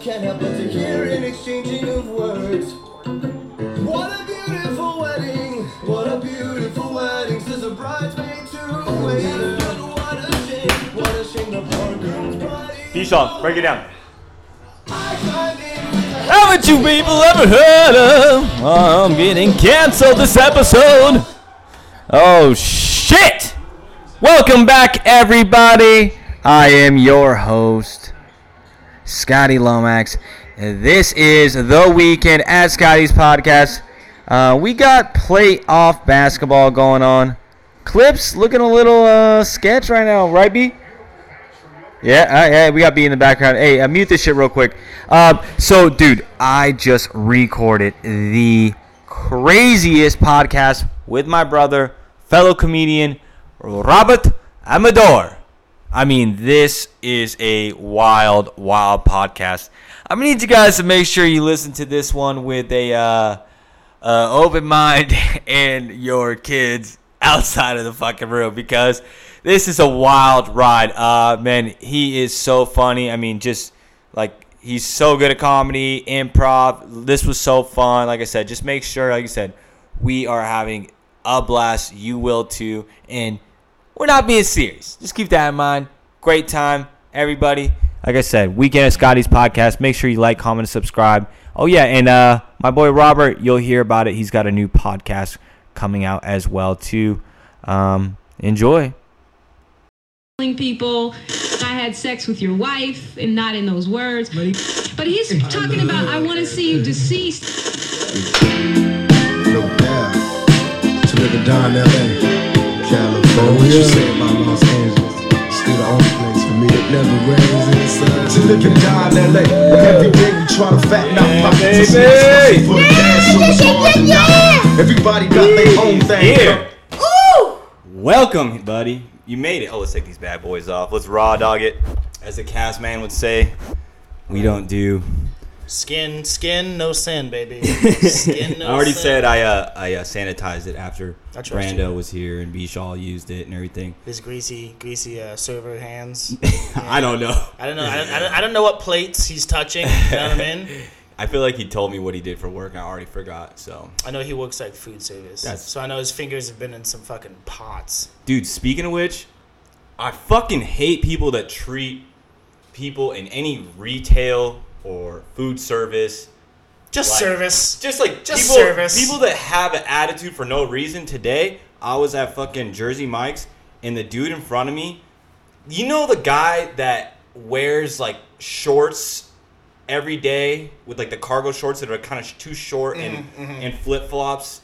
can't help but to hear an exchanging of words. What a beautiful wedding, what a beautiful wedding, says a bridesmaid to a waiter. What a shame, what a shame the poor girl's body. D-Song, break it down. I climbed in with a Haven't you people ever heard of? I'm getting canceled this episode. Oh shit! Welcome back, everybody. I am your host, Scotty Lomax. This is the weekend at Scotty's podcast. Uh, we got playoff basketball going on. Clips looking a little uh, sketch right now, right, B? Yeah, uh, yeah, we got B in the background. Hey, uh, mute this shit real quick. Um, so, dude, I just recorded the craziest podcast with my brother, fellow comedian Robert Amador. I mean, this is a wild, wild podcast. Gonna need you guys to make sure you listen to this one with a uh, uh, open mind and your kids outside of the fucking room because this is a wild ride. Uh, man, he is so funny. I mean, just like he's so good at comedy, improv. This was so fun. Like I said, just make sure, like I said, we are having a blast. You will too, and we're not being serious. Just keep that in mind. Great time, everybody. Like I said, Weekend at Scotty's podcast. Make sure you like, comment, and subscribe. Oh yeah, and uh, my boy Robert, you'll hear about it. He's got a new podcast coming out as well too. Um, enjoy. telling people I had sex with your wife and not in those words. But he's talking about I want to see you deceased. No doubt. To live in Don LA, California. What you say about Los Angeles? Still the only place for me that never rains in the sun. To live and die in Don LA, where every day we try to fatten our pockets. baby. For the cash, so it's hard to knock. Everybody got their own thing. Here. Welcome, buddy. You made it. Oh, let's take these bad boys off. Let's raw dog it. As the cast man would say, we don't do. Skin, skin, no sin, baby. Skin, no I already sin. said I uh, I uh, sanitized it after Brando you. was here and Bishal used it and everything. His greasy, greasy uh, server hands. I don't know. I don't know. I don't, I, don't, I don't know what plates he's touching. You know what I mean? I feel like he told me what he did for work. and I already forgot. So, I know he works like food service. That's- so I know his fingers have been in some fucking pots. dude. Speaking of which, I fucking hate people that treat people in any retail or food service Just Like- service. just like Just people, service. people that have an attitude for no reason. Today, I was at fucking Jersey Mike's, and the dude in front of me, you know the guy that wears like shorts every day with like the cargo shorts that are kind of too short and mm-hmm, mm-hmm. and flip flops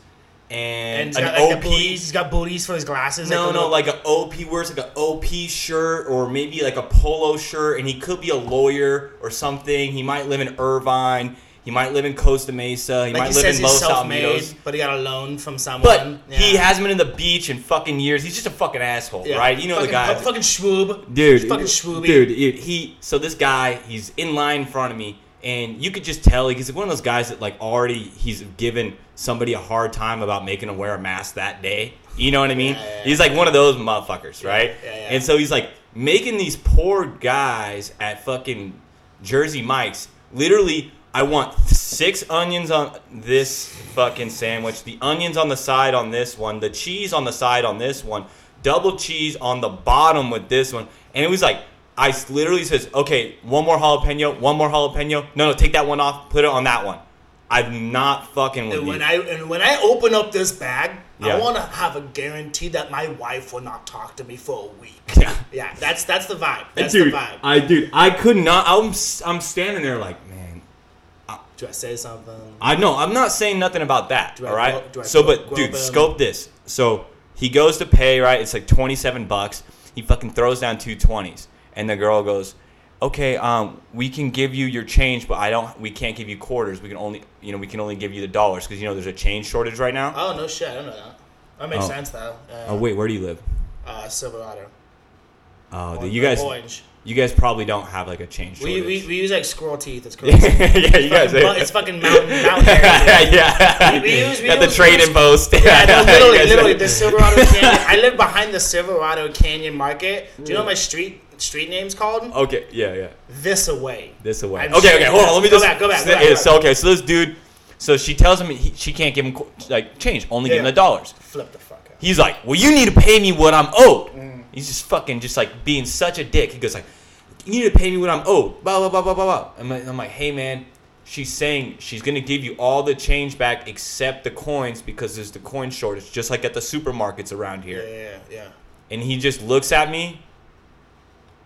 and, and he's an got, like, OP. booties. He's got booties for his glasses. No, the no, little- like an OP wears like an OP shirt or maybe like a polo shirt, and he could be a lawyer or something. He might live in Irvine. He might live in Costa Mesa. He like might he live in Los Alamitos. but he got a loan from someone. But Yeah. he hasn't been in the beach in fucking years. He's just a fucking asshole, Yeah. right? You know fucking, the guy, Fucking schwoob. dude. Fucking schwooby. dude. He- so this guy, he's in line in front of me, and you could just tell he's one of those guys that like already he's given somebody a hard time about making him wear a mask that day. You know what I mean? Yeah, yeah, he's like one of those motherfuckers, right? yeah, yeah. And so he's like making these poor guys at fucking Jersey Mike's literally. I want six onions on this fucking sandwich, the onions on the side on this one, the cheese on the side on this one, double cheese on the bottom with this one. And it was like, I s- literally says, okay, one more jalapeno, one more jalapeno. No, no, take that one off, put it on that one. I'm not fucking with And you. when I and when I open up this bag, Yeah. I want to have a guarantee that my wife will not talk to me for a week. Yeah. Yeah, that's that's the vibe. That's dude, the vibe. I dude, I could not. I'm s- I'm standing there like, man. Do I say something? I know. I'm not saying nothing about that. Do I all right. grow- do I so, grow- but grow dude, them? scope this. So he goes to pay. Right. It's like 27 bucks. He fucking throws down two twenties, and the girl goes, "Okay, um, we can give you your change, but I don't. We can't give you quarters. We can only, you know, we can only give you the dollars because you know there's a change shortage right now." Oh no shit! I don't know that. That makes Oh. sense though. Uh, Oh wait, where do you live? uh, Silverado. Oh, you guys, Orange. you guys probably don't have like a change We, shortage. we, we use like squirrel teeth. It's crazy. yeah, you guys. Fucking it's fucking mountain mountain area. yeah. We use- we Got the use- trading post. Yeah, no, literally, literally, the Silverado Canyon. I live behind the Silverado Canyon Market. Do you know my street street names called. Okay, yeah, yeah. This away. This away. I'm Okay, sure- okay, hold on. Let me Go just back, go back, go back, yeah, go so okay, so this dude, so she tells him he, she can't give him like change, only give him the dollars. Flip the fuck out. He's like, well, you need to pay me what I'm owed. Mm. He's just fucking just like being such a dick. He goes like, you need to pay me what I'm owed. Blah blah blah blah blah blah. I'm like, I'm like, hey man, she's saying she's gonna give you all the change back except the coins because there's the coin shortage, just like at the supermarkets around here. Yeah, yeah, yeah. And he just looks at me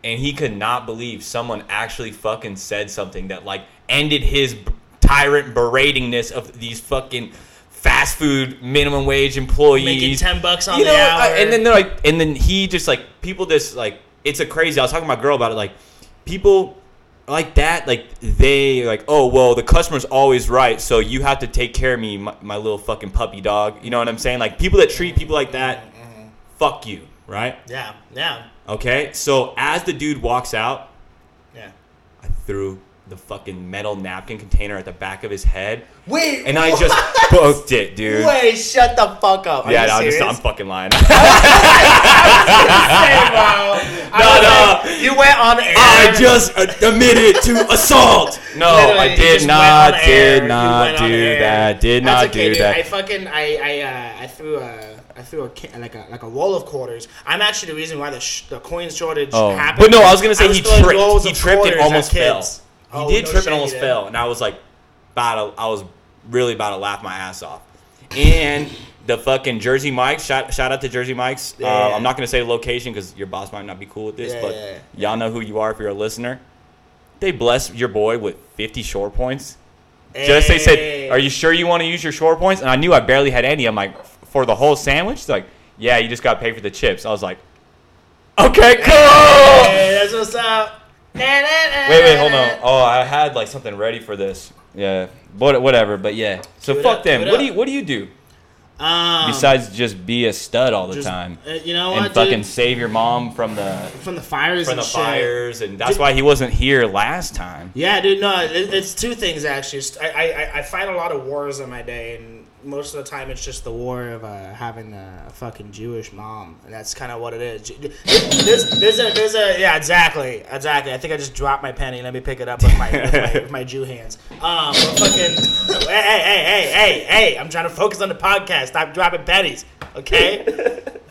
and he could not believe someone actually fucking said something that like ended his b- tyrant beratingness of these fucking fast food minimum wage employees Making ten bucks on you know, the I- hour. and then they're like, and then he just like people just like it's a crazy. I was talking to my girl about it. Like people like that, like they like, oh well, the customer's always right, so you have to take care of me, my, my little fucking puppy dog. You know what I'm saying? Like people that treat people like that, mm-hmm, mm-hmm. fuck you, right? yeah, yeah, Okay. So as the dude walks out, yeah. I threw the fucking metal napkin container at the back of his head, Wait, and I just booked it, dude. wait, shut the fuck up. Are yeah, you no, I'm just? I'm fucking lying. I No, no. like, you went on air. I just admitted to assault. No, Literally, I did not, went on air. did not do air. that. Did That's not okay, do dude. that. I fucking I I uh, I threw a I threw a like a like a roll of quarters. I'm actually the reason why the sh- the coin shortage Oh, happened. but no, I was gonna say he throwing tripped. He tripped and almost fell. kids. He Oh, did no trip and almost fell, and I was like, about to, I was really about to laugh my ass off. And the fucking Jersey Mike's, shout, shout out to Jersey Mike's. Uh, I'm not gonna say the location because your boss might not be cool with this, Yeah, but yeah, y'all know who you are if you're a listener. They blessed your boy with 50 Shore Points. Just they said, "Are you sure you want to use your Shore Points?" And I knew I barely had any. I'm like, "For the whole sandwich?" They're like, "Yeah, you just got paid for the chips." I was like, "Okay, cool." Hey, that's what's up. Wait, Wait, hold on. Oh, I had like something ready for this. Yeah, but whatever. But yeah, so fuck up, them. What do you What do you do Um, besides just be a stud all the just- time uh, you know and what, fucking dude? save your mom from the from the fires from and the shit. fires? And that's Dude- why he wasn't here last time. Yeah, dude. No, it, it's two things actually. I, I I find a lot of wars in my day, and most of the time it's just the war of uh, having a fucking Jewish mom, and that's kind of what it is. There's, there's a there's a yeah exactly exactly. I think I just dropped my penny. Let me pick it up with my with my, with my Jew hands. Um, fucking hey hey hey hey hey! I'm trying to focus on the podcast. Stop dropping pennies, okay?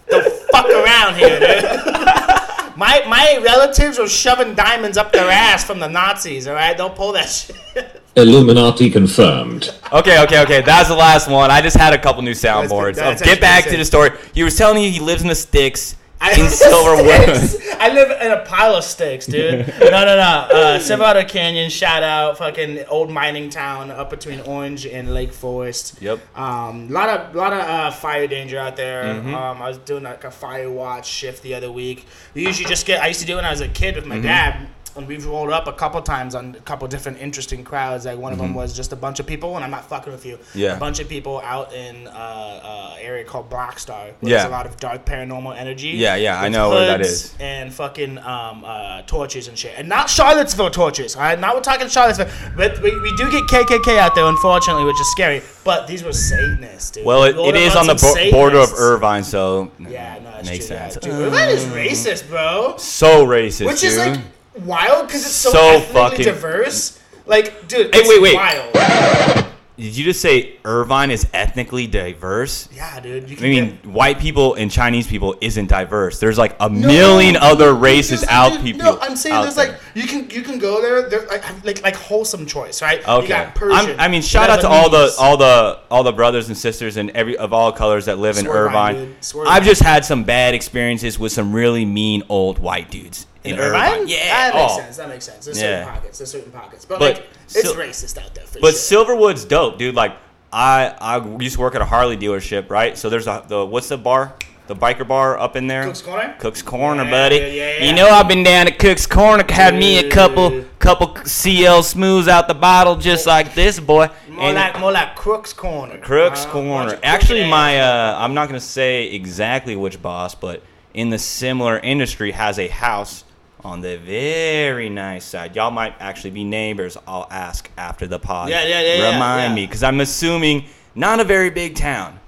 Don't fuck around here, dude. My my relatives were shoving diamonds up their ass from the Nazis. All right, don't pull that shit. Illuminati confirmed. Okay, okay, okay. That's the last one. I just had a couple new soundboards. that's Oh, get back sick. to the story. He was telling you he lives in the sticks I- in Silverwood. I live in a pile of sticks, dude. No, no, no. Uh, Silverado Canyon, shout out, fucking old mining town up between Orange and Lake Forest. Yep. Um, lot of lot of uh, fire danger out there. Mm-hmm. Um, I was doing like a fire watch shift the other week. We usually just get. I used to do it when I was a kid with Mm-hmm. my dad. And we've rolled up a couple times on a couple different interesting crowds. Like one of them was just a bunch of people, and I'm not fucking with you. Mm-hmm. Yeah. A bunch of people out in uh, uh, area called Black Star. Where Yeah. There's a lot of dark paranormal energy. Yeah, yeah, I know where that is. And fucking um, uh, torches and shit. And not Charlottesville torches. All right, now we're talking Charlottesville. But we, we do get KKK out there, unfortunately, which is scary. But these were Satanists, dude. Well, it, it up on the bo- border of Irvine, so Yeah, no, makes true. sense. Yeah, dude, Irvine is racist, bro. So racist, Which dude. is like wild because it's so, So fucking- diverse. Like, dude, Hey, it's wait, wait. wild. Did you just say Irvine is ethnically diverse? Yeah, dude. You can I mean, get- white people and Chinese people isn't diverse. There's like a million No, other races there's- out dude, people. No, I'm saying there's there. like you can you can go there. There like like like wholesome choice, right? Okay. got Persian, I mean, shout out to all the all the all the brothers and sisters and every of all colors that live in Swear God, Irvine. I've just had some bad experiences with some really mean old white dudes in, In Irvine? Yeah. that makes oh. sense. That makes sense. There's Yeah. certain pockets. There's certain pockets, but, But like it's racist out there But sure. Silverwood's dope, dude. Like I I used to work at a Harley dealership, right? So there's a the what's the bar? The biker bar up in there. Cook's Corner? Cook's Corner, Yeah, buddy. yeah, yeah, yeah. You know I've been down to Cook's Corner, had me a couple couple CL smooths out the bottle, just like this boy. more And- like more like Crook's Corner. Crooks Uh, Corner. Actually, my uh, I'm not gonna say exactly which boss, but in the similar industry has a house on the very nice side. Y'all might actually be neighbors. I'll ask after the pod. Yeah, yeah, yeah, yeah, Remind yeah. me, because I'm assuming not a very big town.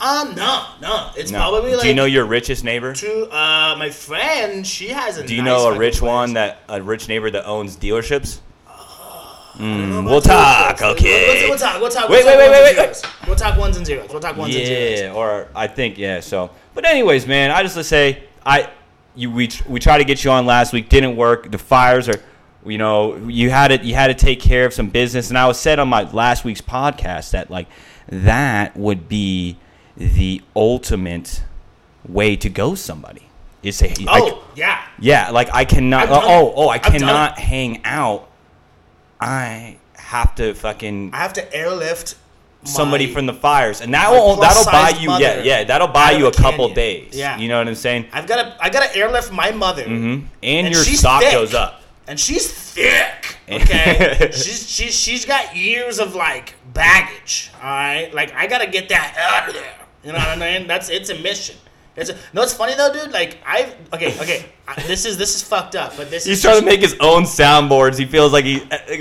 Um, no, no. It's No. probably like Do you know your richest neighbor? to uh my friend. She has a. Do you nice know a rich place. one that a rich neighbor that owns dealerships? Mm, we'll talk, okay. We'll, we'll talk. We'll talk. Wait, we'll wait, talk wait, wait, zeros. We'll talk ones and zeros. We'll talk ones and zeros. Yeah, or I think yeah. So, but anyways, man, I just to say I you we we tried to get you on last week, didn't work. The fires are, you know, you had it. You had to take care of some business, and I was said on my last week's podcast that like that would be the ultimate way to go somebody. Is say I- Oh yeah. yeah, like I cannot. Oh, oh, I cannot hang out. I have to fucking I have to airlift somebody my- from the fires, and that will that'll buy you. Yeah, yeah, that'll buy you a couple days. Yeah. you know what I'm saying. I've got to. I got to airlift my mother. hmm And, your stock thick. goes up. And she's thick. Okay. she's she's she's got years of like baggage. All right. Like I gotta get that out of there. You know what I mean? That's it's a mission. It's no, it's funny though, dude. Like I okay okay. I, this is this is fucked up, but this He's is trying to make his own soundboards. He feels like he. Let's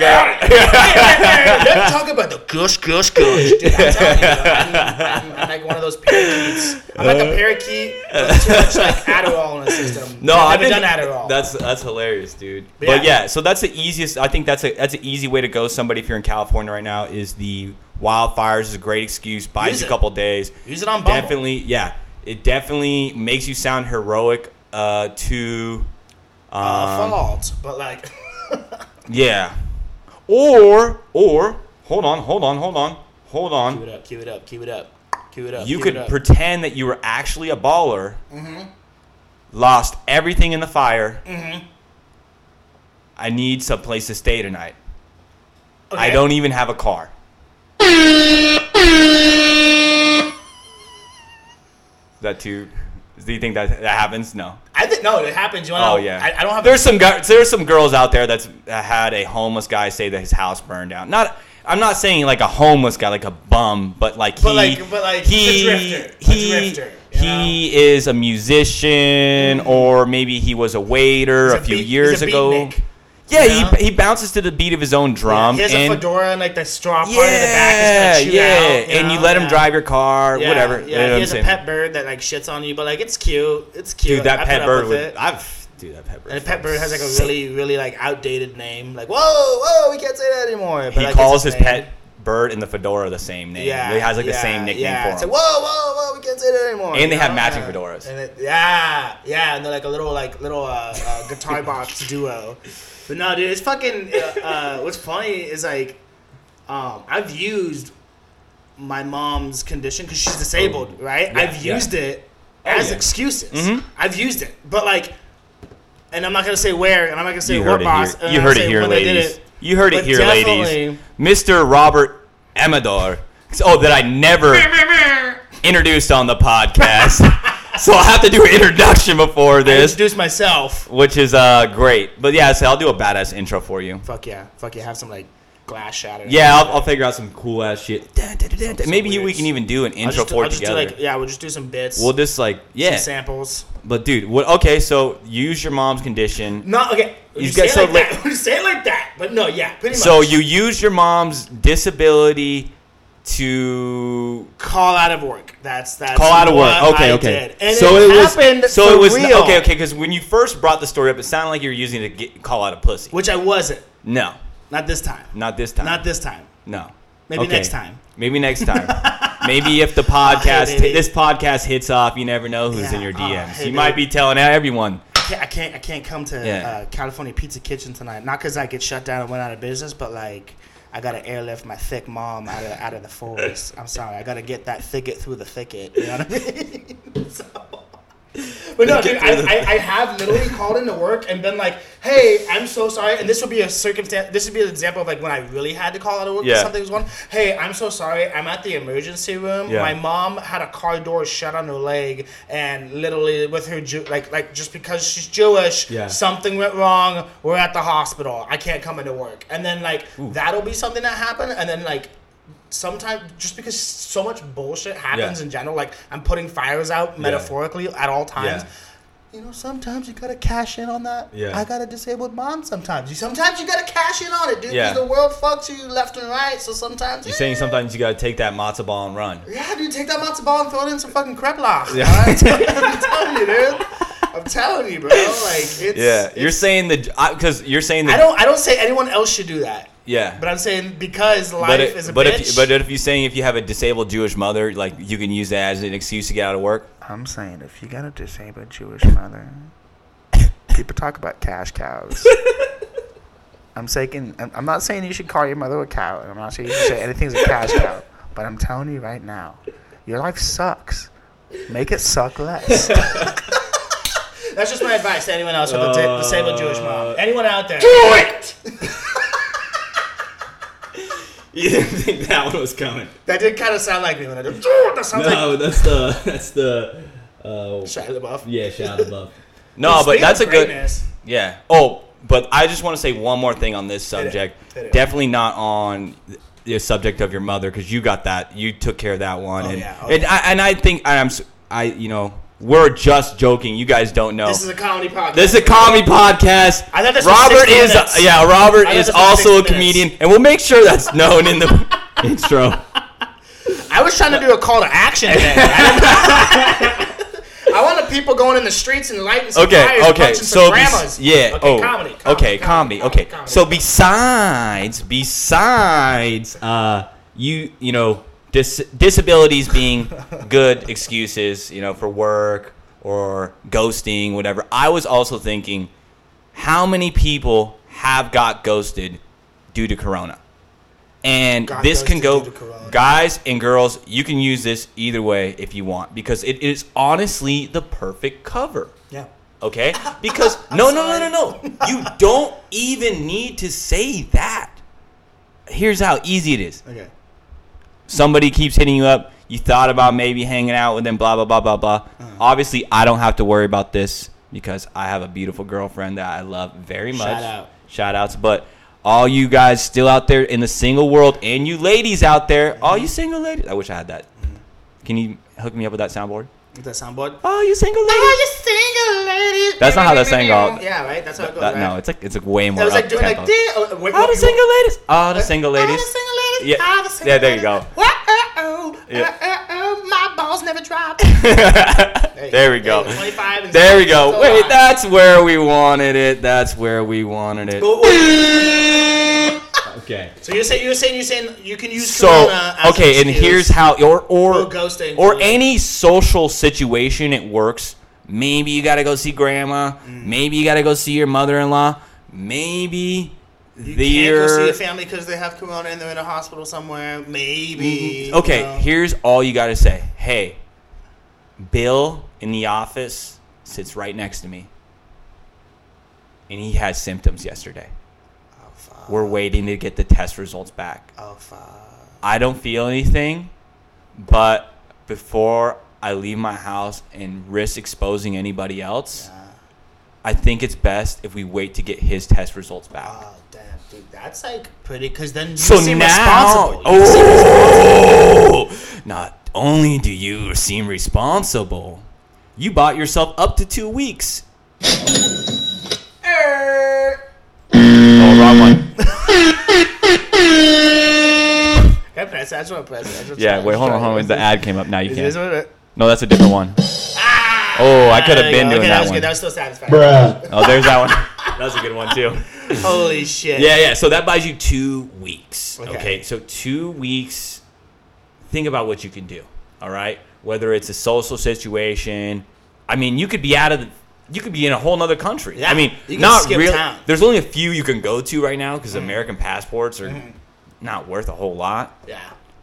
talk about the gush, gush, gush. Dude, I'm telling you, I'm, I'm, I'm like one of those parakeets. I'm like a uh. parakeet with too much like Adderall in the system. No, I've I've never been, done Adderall. That's that's hilarious, dude. But But yeah. yeah, so that's the easiest. I think that's a that's an easy way to go. Somebody if you're in California right now is the wildfires is a great excuse. Buys Use you a couple days. Use it on Bumble. Definitely, yeah. It definitely makes you sound heroic. Uh, to uh, um, fault, but like, yeah, or or hold on, hold on, hold on, hold keep on. it up, keep it up, keep it up, keep it up. You could up. pretend that you were actually a baller. Mhm. Lost everything in the fire. Mhm. I need some place to stay tonight. Okay. I don't even have a car. that too? Do you think that that happens? No. I think no, it happens. You wanna Oh yeah. I, I don't have. There's some guys. There's some girls out there that's that had a homeless guy say that his house burned down. Not. I'm not saying like a homeless guy, like a bum, but like But he, like- but like he, a drifter, a he, drifter, he is a musician, or maybe he was a waiter He's a, a few beat- years a ago. beatnik, Yeah, you know? he, he bounces to the beat of his own drum. he has and, a fedora and like the straw part yeah, in the back is kind of yeah, out. and you let him Yeah. drive your car, Yeah, whatever. Yeah, you know he has a pet bird that like shits on you, but like it's cute. It's cute. Dude, that I pet bird would. I've dude, that pet bird. And the pet bird has like a really, really like outdated name. Like, whoa, whoa, we can't say that anymore. But, He like, calls his pet bird and the fedora the same name. Yeah, he has like the same nickname yeah. for It's him. like, whoa, whoa, whoa, we can't say that anymore. And they you have matching Yeah. fedoras. And it, yeah, yeah, and they're like a little like little uh, uh, guitar box duo. But no, dude, it's fucking. Uh, uh, what's funny is like, um, I've used my mom's condition because she's disabled, right? Yeah, I've yeah. used it as yeah. excuses. Mhm. I've used it, but like, and I'm not gonna say where, and I'm not gonna say you what boss. here. You heard it here, when they did ladies. it. You heard it here, ladies. Mr. Robert Amador. Oh, that I never introduced on the podcast. so I'll have to do an introduction before I this, introduced myself. which is uh great. But yeah, so I'll do a badass intro for you. Fuck yeah, fuck yeah, have some like glass shatter. Yeah, I'll, I'll figure out some cool ass shit. Maybe we can even do an intro do- for I'll it just do together. like yeah, we'll just do some bits. we'll just like yeah, some samples. but dude, what? Okay, so use your mom's condition. No, okay. You You, it so like li- that. Say it like that, but no, yeah, pretty much. So you use your mom's disability to call out of work. That's that's call out of work. Okay, I okay. did. And so it, it, was happened so for it was real, okay, okay. Because when you first brought the story up, it sounded like you were using it to get, call out a pussy. Which I wasn't. No, Not this time. not this time. Not this time. No. Maybe Okay. next time. Maybe next time. Maybe if the podcast, Hey, this podcast hits off, you never know who's Yeah. in your Oh, DMs. hey, you might be telling everyone. I can't. I can't, I can't come to Yeah. uh, California Pizza Kitchen tonight. Not because I get shut down and went out of business, but like I gotta airlift my thick mom out of out of the forest. I'm sorry. I gotta get that thicket through the thicket. You know what I mean? so, but no, dude, I, I, I have literally called into work and been like, "Hey, I'm so sorry." And this would be a circumstance. This would be an example of like when I really had to call out of work Yeah. because something was going. Hey, I'm so sorry. I'm at the emergency room. Yeah. My mom had a car door shut on her leg, and literally with her Jew, like like just because she's Jewish, Yeah. something went wrong. We're at the hospital. I can't come into work. And then like that'll be something that happened. And then like sometimes just because so much bullshit happens Yeah. in general, like I'm putting fires out metaphorically at all times. Yeah. you know, sometimes you gotta cash in on that. Yeah. I got a disabled mom sometimes. You sometimes you gotta cash in on it, dude. Yeah. The world fucks you left and right. So sometimes You're saying sometimes you gotta take that matzo ball and run. Yeah, dude, take that matzo ball and throw it in some fucking kreplach. Yeah. Yeah. I'm telling you, dude. I'm telling you, bro. Like it's Yeah, you're saying the because you're saying that I don't I don't say anyone else should do that. Yeah. But I'm saying because life But, it- is a but bitch. if but if you're saying if you have a disabled Jewish mother, like you can use that as an excuse to get out of work. I'm saying if you got a disabled Jewish mother, people talk about cash cows. I'm saying I'm I'm not saying you should call your mother a cow. and I'm not saying you should say anything's a cash cow. But I'm telling you right now, your life sucks. Make it suck less. That's just my advice to anyone else with a di- disabled Jewish mom. Anyone out there? Do it. You didn't think that one was coming. That did kind of sound like me when I did. That sounds like that's the that's the uh, Shia LaBeouf. yeah shout above. No, but Speaking that's a of good. greatness, Yeah. Oh, but I just want to say one more thing on this subject. Hit it. Definitely not on the subject of your mother because you got that. You took care of that one. Oh, and, yeah. Oh, and I and I think I'm s- I you know we're just joking. You guys don't know. This is a comedy podcast. This is a comedy podcast. I thought this was Robert is minutes. yeah. Robert is also 60 a minutes. comedian, and we'll make sure that's known in the intro. I was trying to do a call to action today. I, wanted people going in the streets and lighting some Okay, fires, okay. punching So some grandmas. yeah. Okay, oh, comedy, comedy, okay, comedy. Okay. comedy, so comedy. besides, besides, uh, you you know, dis- disabilities being good excuses, you know, for work or ghosting, whatever. I was also thinking, how many people have got ghosted due to Corona? And Got this can go, ghosted due to Corona. guys and girls. You can use this either way if you want because it is honestly the perfect cover. yeah. Okay? Because no, no, no, no, no. You don't even need to say that. Here's how easy it is. Okay. Somebody keeps hitting you up. You thought about maybe hanging out with them. Blah blah blah blah blah. Uh-huh. Obviously, I don't have to worry about this because I have a beautiful girlfriend that I love very much. Shout out. Shout outs. But all you guys still out there in the single world, and you ladies out there, all Mm-hmm. you single ladies. I wish I had that. Can you hook me up with that soundboard? With that soundboard. Oh, you single ladies. Oh, you single lady. That's not how that sang out. Yeah, right. That's how it goes. That- right? No, it's like it's like way more. It was like doing like tempo. this. Oh, wait, All what- the single ladies. All the single All ladies. the single ladies. Yeah. all Yeah, there you go. Whoa, Yeah. uh, uh, uh, my balls never drop. There we go. There we go. Wait, that's where we wanted it. That's where we wanted it. Wait, wait. Okay. So you're saying you're saying you're saying you can use So Corona as okay, an and here's how or or ghosting. or for- any social situation it works. Maybe you gotta go see grandma. Mm. Maybe you gotta go see your mother-in-law. Maybe You can't go see your family because they have Corona and they're in a hospital somewhere. Maybe. Mm-hmm. Okay, you know. here's all you gotta say. Hey, Bill in the office sits right next to me, and he has symptoms yesterday. Oh fuck. We're waiting to get the test results back. Oh fuck. I don't feel anything, but before I leave my house and risk exposing anybody else, I think it's best if we wait to get his test results back. Oh that's like pretty. Because then you So seem now, responsible. You oh, seem oh, not only do you seem responsible, you bought yourself up to two weeks. Oh, wrong one. Can I press? it? I just want to press. it. Yeah, wait, hold on, hold on. The ad came up. Now you can't. No, that's a different one. Ah! Oh, I could have been go. doing okay, that was one. Good. That was still satisfying. Bruh. Oh, there's that one. That was a good one too. Holy shit. Yeah, yeah. So that buys you two weeks. Okay. Okay. So two weeks. Think about what you can do. All right. Whether it's a social situation. I mean, you could be out of the. You could be in a whole other country. Yeah, I mean, you can not skip really. town. Mm-hmm. There's only a few you can go to right now because American passports are not worth a whole lot. Yeah.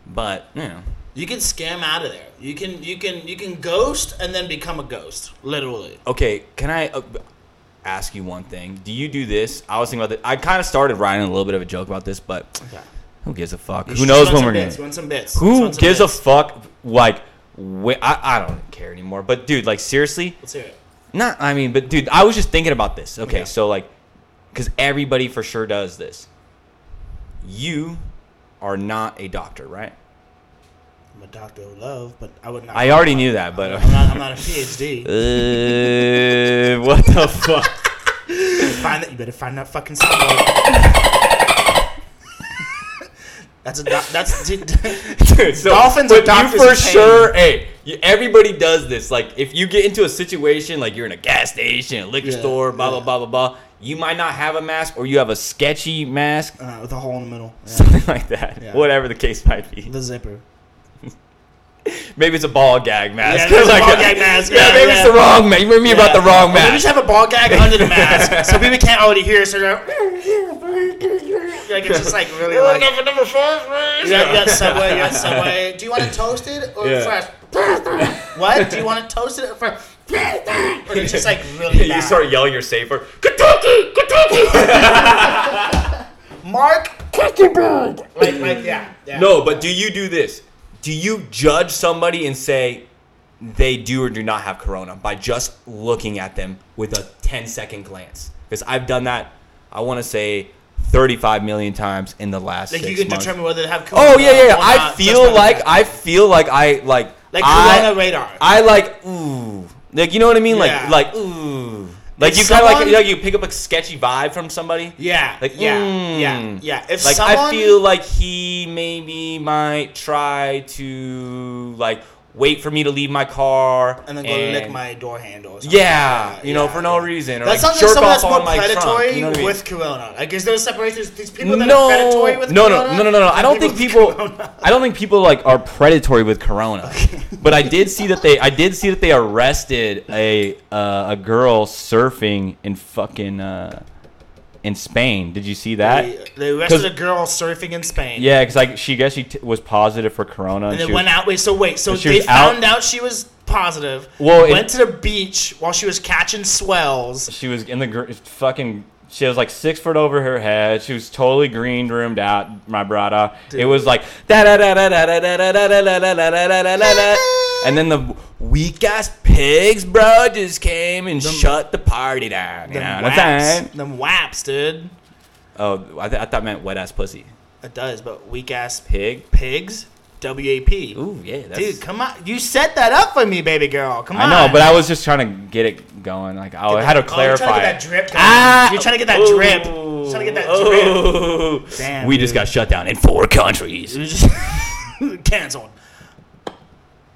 But you know, You can scam out of there. You can you can you can ghost and then become a ghost. Literally. okay. Can I uh, ask you one thing? Do you do this? I was thinking about this. I kind of started writing a little bit of a joke about this, but Okay. who gives a fuck? You Who knows when we're bits, gonna? Some bits. Who some gives bits. a fuck? Like, wh- I, I don't care anymore. But dude, like seriously, Let's hear it. not. I mean, but dude, I was just thinking about this. Okay, Yeah. so like, because everybody for sure does this. You are not a doctor, right? I'm a doctor of love, but I would not. I already knew that, but I'm not. I'm not a PhD. uh, what the fuck? find that. You better find that fucking soundboard. That's a. That's. Dude, so, Dolphins are but you for sure. Hey, you, everybody does this. Like, if you get into a situation, like you're in a gas station, a liquor Yeah, store, blah blah yeah. blah blah blah, you might not have a mask, or you have a sketchy mask, uh, with a hole in the middle. Yeah. something like that. Whatever the case might be. The zipper. Maybe it's a ball gag mask. Yeah, there's a Like, ball gag mask. Yeah, Yeah, maybe yeah. it's the wrong mask. Maybe about the wrong mask. Maybe mask. just have a ball gag under the mask, so people can't already hear. So they're like it's just like really like. number five, please. You got, you got Subway, you got Subway. Do you want it toasted or Yeah. fresh? what? Do you want it toasted or fresh? Or it's just like really You start yelling your safer. Kentucky, Kentucky. Mark, like, like, yeah, yeah. No, but do you do this? Do you judge somebody and say they do or do not have corona by just looking at them with a 10 second glance? Because I've done that, I want to say 35 million times in the last like you can months. determine whether they have. Corona. Oh yeah, yeah, yeah. I not feel like. I feel like I like like I, corona radar. I like ooh, like you know what I mean? Like like ooh, like If you kind of like like you pick up a sketchy vibe from somebody. yeah, Like yeah, mm. yeah, yeah. If like someone, I feel like he maybe might try to like wait for me to leave my car and then go lick my door handle. Or something. yeah, you know, yeah, for no yeah. reason or That like sounds like someone that's more predatory trunk. You know I mean? with corona. Like, is there separation? These people that no, are predatory with no, no, corona? no, no, no, no. I don't think people. I don't think people like are predatory with corona. But I did see that they. I did see that they arrested a uh, a girl surfing in fucking uh, in Spain. Did you see that? They, they arrested a girl surfing in Spain. Yeah, because like she guess she t- was positive for corona. And she then was- went out. Wait, so wait, so they was out- found out she was positive. Well, it- went to the beach while she was catching swells. She was in the gr- fucking. She was like six foot over her head. She was totally green roomed out, my brother. It was like da da da da da da da da da da da da da da da da da. And then the weak ass pigs, bro, just came and shut the party down. You know Them what I'm saying? waps, them waps, dude. Oh, I, th- I thought meant wet ass pussy. It does, but weak ass Pig. pigs. W A P. Ooh, yeah, that's. Dude, come on! You set that up for me, baby girl. Come I on. know, but I was just trying to get it going. Like, oh, I had to Oh, you're clarify. trying to get that drip. Going. Ah, you're trying to get that ooh, drip. You're trying to get that drip. ooh. Damn, we just got shut down in four countries. It was canceled.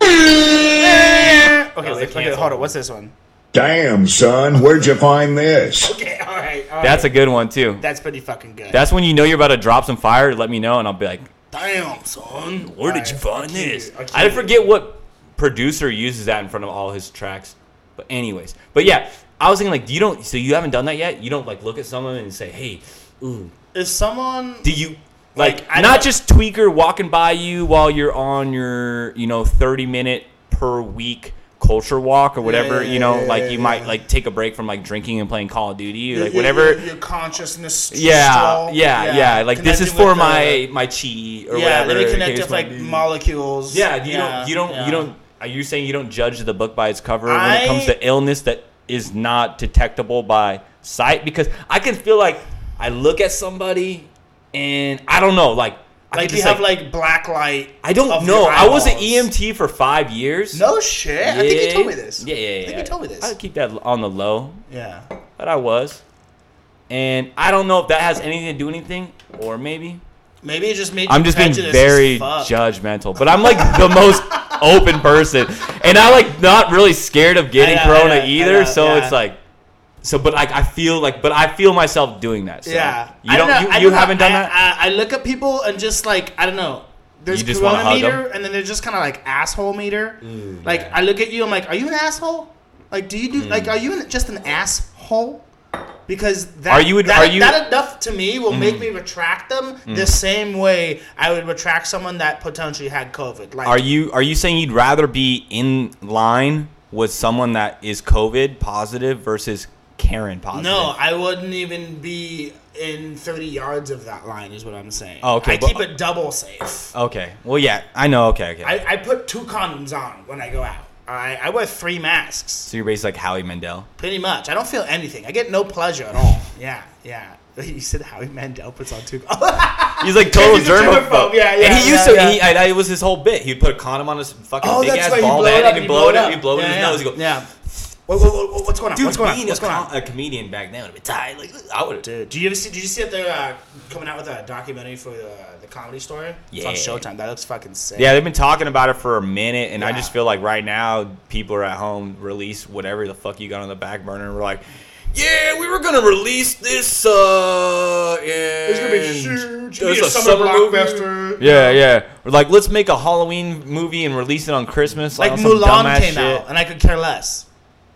okay, was wait, okay, hold on. What's this one? Damn, son, where'd you find this? Okay, all right. all That's a good one too. That's pretty fucking good. That's when you know you're about to drop some fire. Let me know, and I'll be like, Damn, son. "Where did All you find keep this?" Keep I forget what producer uses that in front of all his tracks. But anyways, but yeah, I was thinking like, you don't? So you haven't done that yet? You don't like look at someone and say, "Hey, ooh." If someone Do you like, Like, I not don't- just tweaker walking by you while you're on your you know 30 minute per week culture walk or whatever yeah, you know yeah, like yeah, you might like take a break from like drinking and playing Call of Duty or like whatever your, your consciousness. yeah, yeah, yeah, Like this is for my my chi or yeah. whatever. Let me connect with like molecules. Yeah, you yeah, don't, you don't, yeah. you don't. Are you saying you don't judge the book by its cover when it comes to illness that is not detectable by sight? Because I can feel like I look at somebody and I don't know, like, I Like you have like black light. I don't know. I was an. EMT for five years. No shit. I think you told me this. Yeah, yeah, yeah. I think you told me this. I keep that on the low, Yeah. but I was, and I don't know if that has anything to do anything, or maybe. Maybe it just made I'm just being very judgmental, but I'm like the most open person, and I like not really scared of getting know, corona either. so yeah. it's like, so but like I feel like, but I feel myself doing that. So Yeah. you I don't, know, I you, don't haven't done I, that. I, I look at people and just like I don't know. There's You just corona meter, and then there's just kind of like asshole meter. Mm. like I look at you, I'm like, are you an asshole? Like, do you do mm. like, are you just an asshole? Because that, Are you- that, are you- that enough to me will make mm. me retract them the same way I would retract someone that potentially had COVID. Like, Are you are you saying you'd rather be in line with someone that is COVID positive versus Karen positive? No, I wouldn't even be in 30 yards of that line. Is what I'm saying. Oh, okay, I but- keep it double safe. Okay. Well, yeah, I know. Okay, okay. I, I put two condoms on when I go out. I, I wear three masks, so you're basically like Howie Mandel. pretty much. I don't feel anything. I get no pleasure at all. Yeah, yeah. You said Howie Mandel puts on two. He's like total He's germaphobe. germaphobe. Yeah, yeah, And he used yeah, to. yeah. He, I, it was his whole bit. He'd put a condom on his fucking Oh, big ass bald blow it head and blow it it. up. He'd blow it in Yeah, his nose. He'd go, Yeah. What, what, what, what's going on? Dude, what's going on? being What's a, going on? a comedian back then would been tight. Like I would have. Dude, did you ever see? Did you see that they're uh, coming out with a documentary for the the comedy store? It's on Showtime. That looks fucking sick. Yeah, they've been talking about it for a minute, and I just feel like right now people are at home release whatever the fuck you got on the back burner. And we're like, yeah, we were gonna release this. uh It's gonna be huge. there's It's a gonna summer a movie. blockbuster. Yeah, yeah. We're like, let's make a Halloween movie and release it on Christmas. Like on Mulan came shit. out, and I could care less.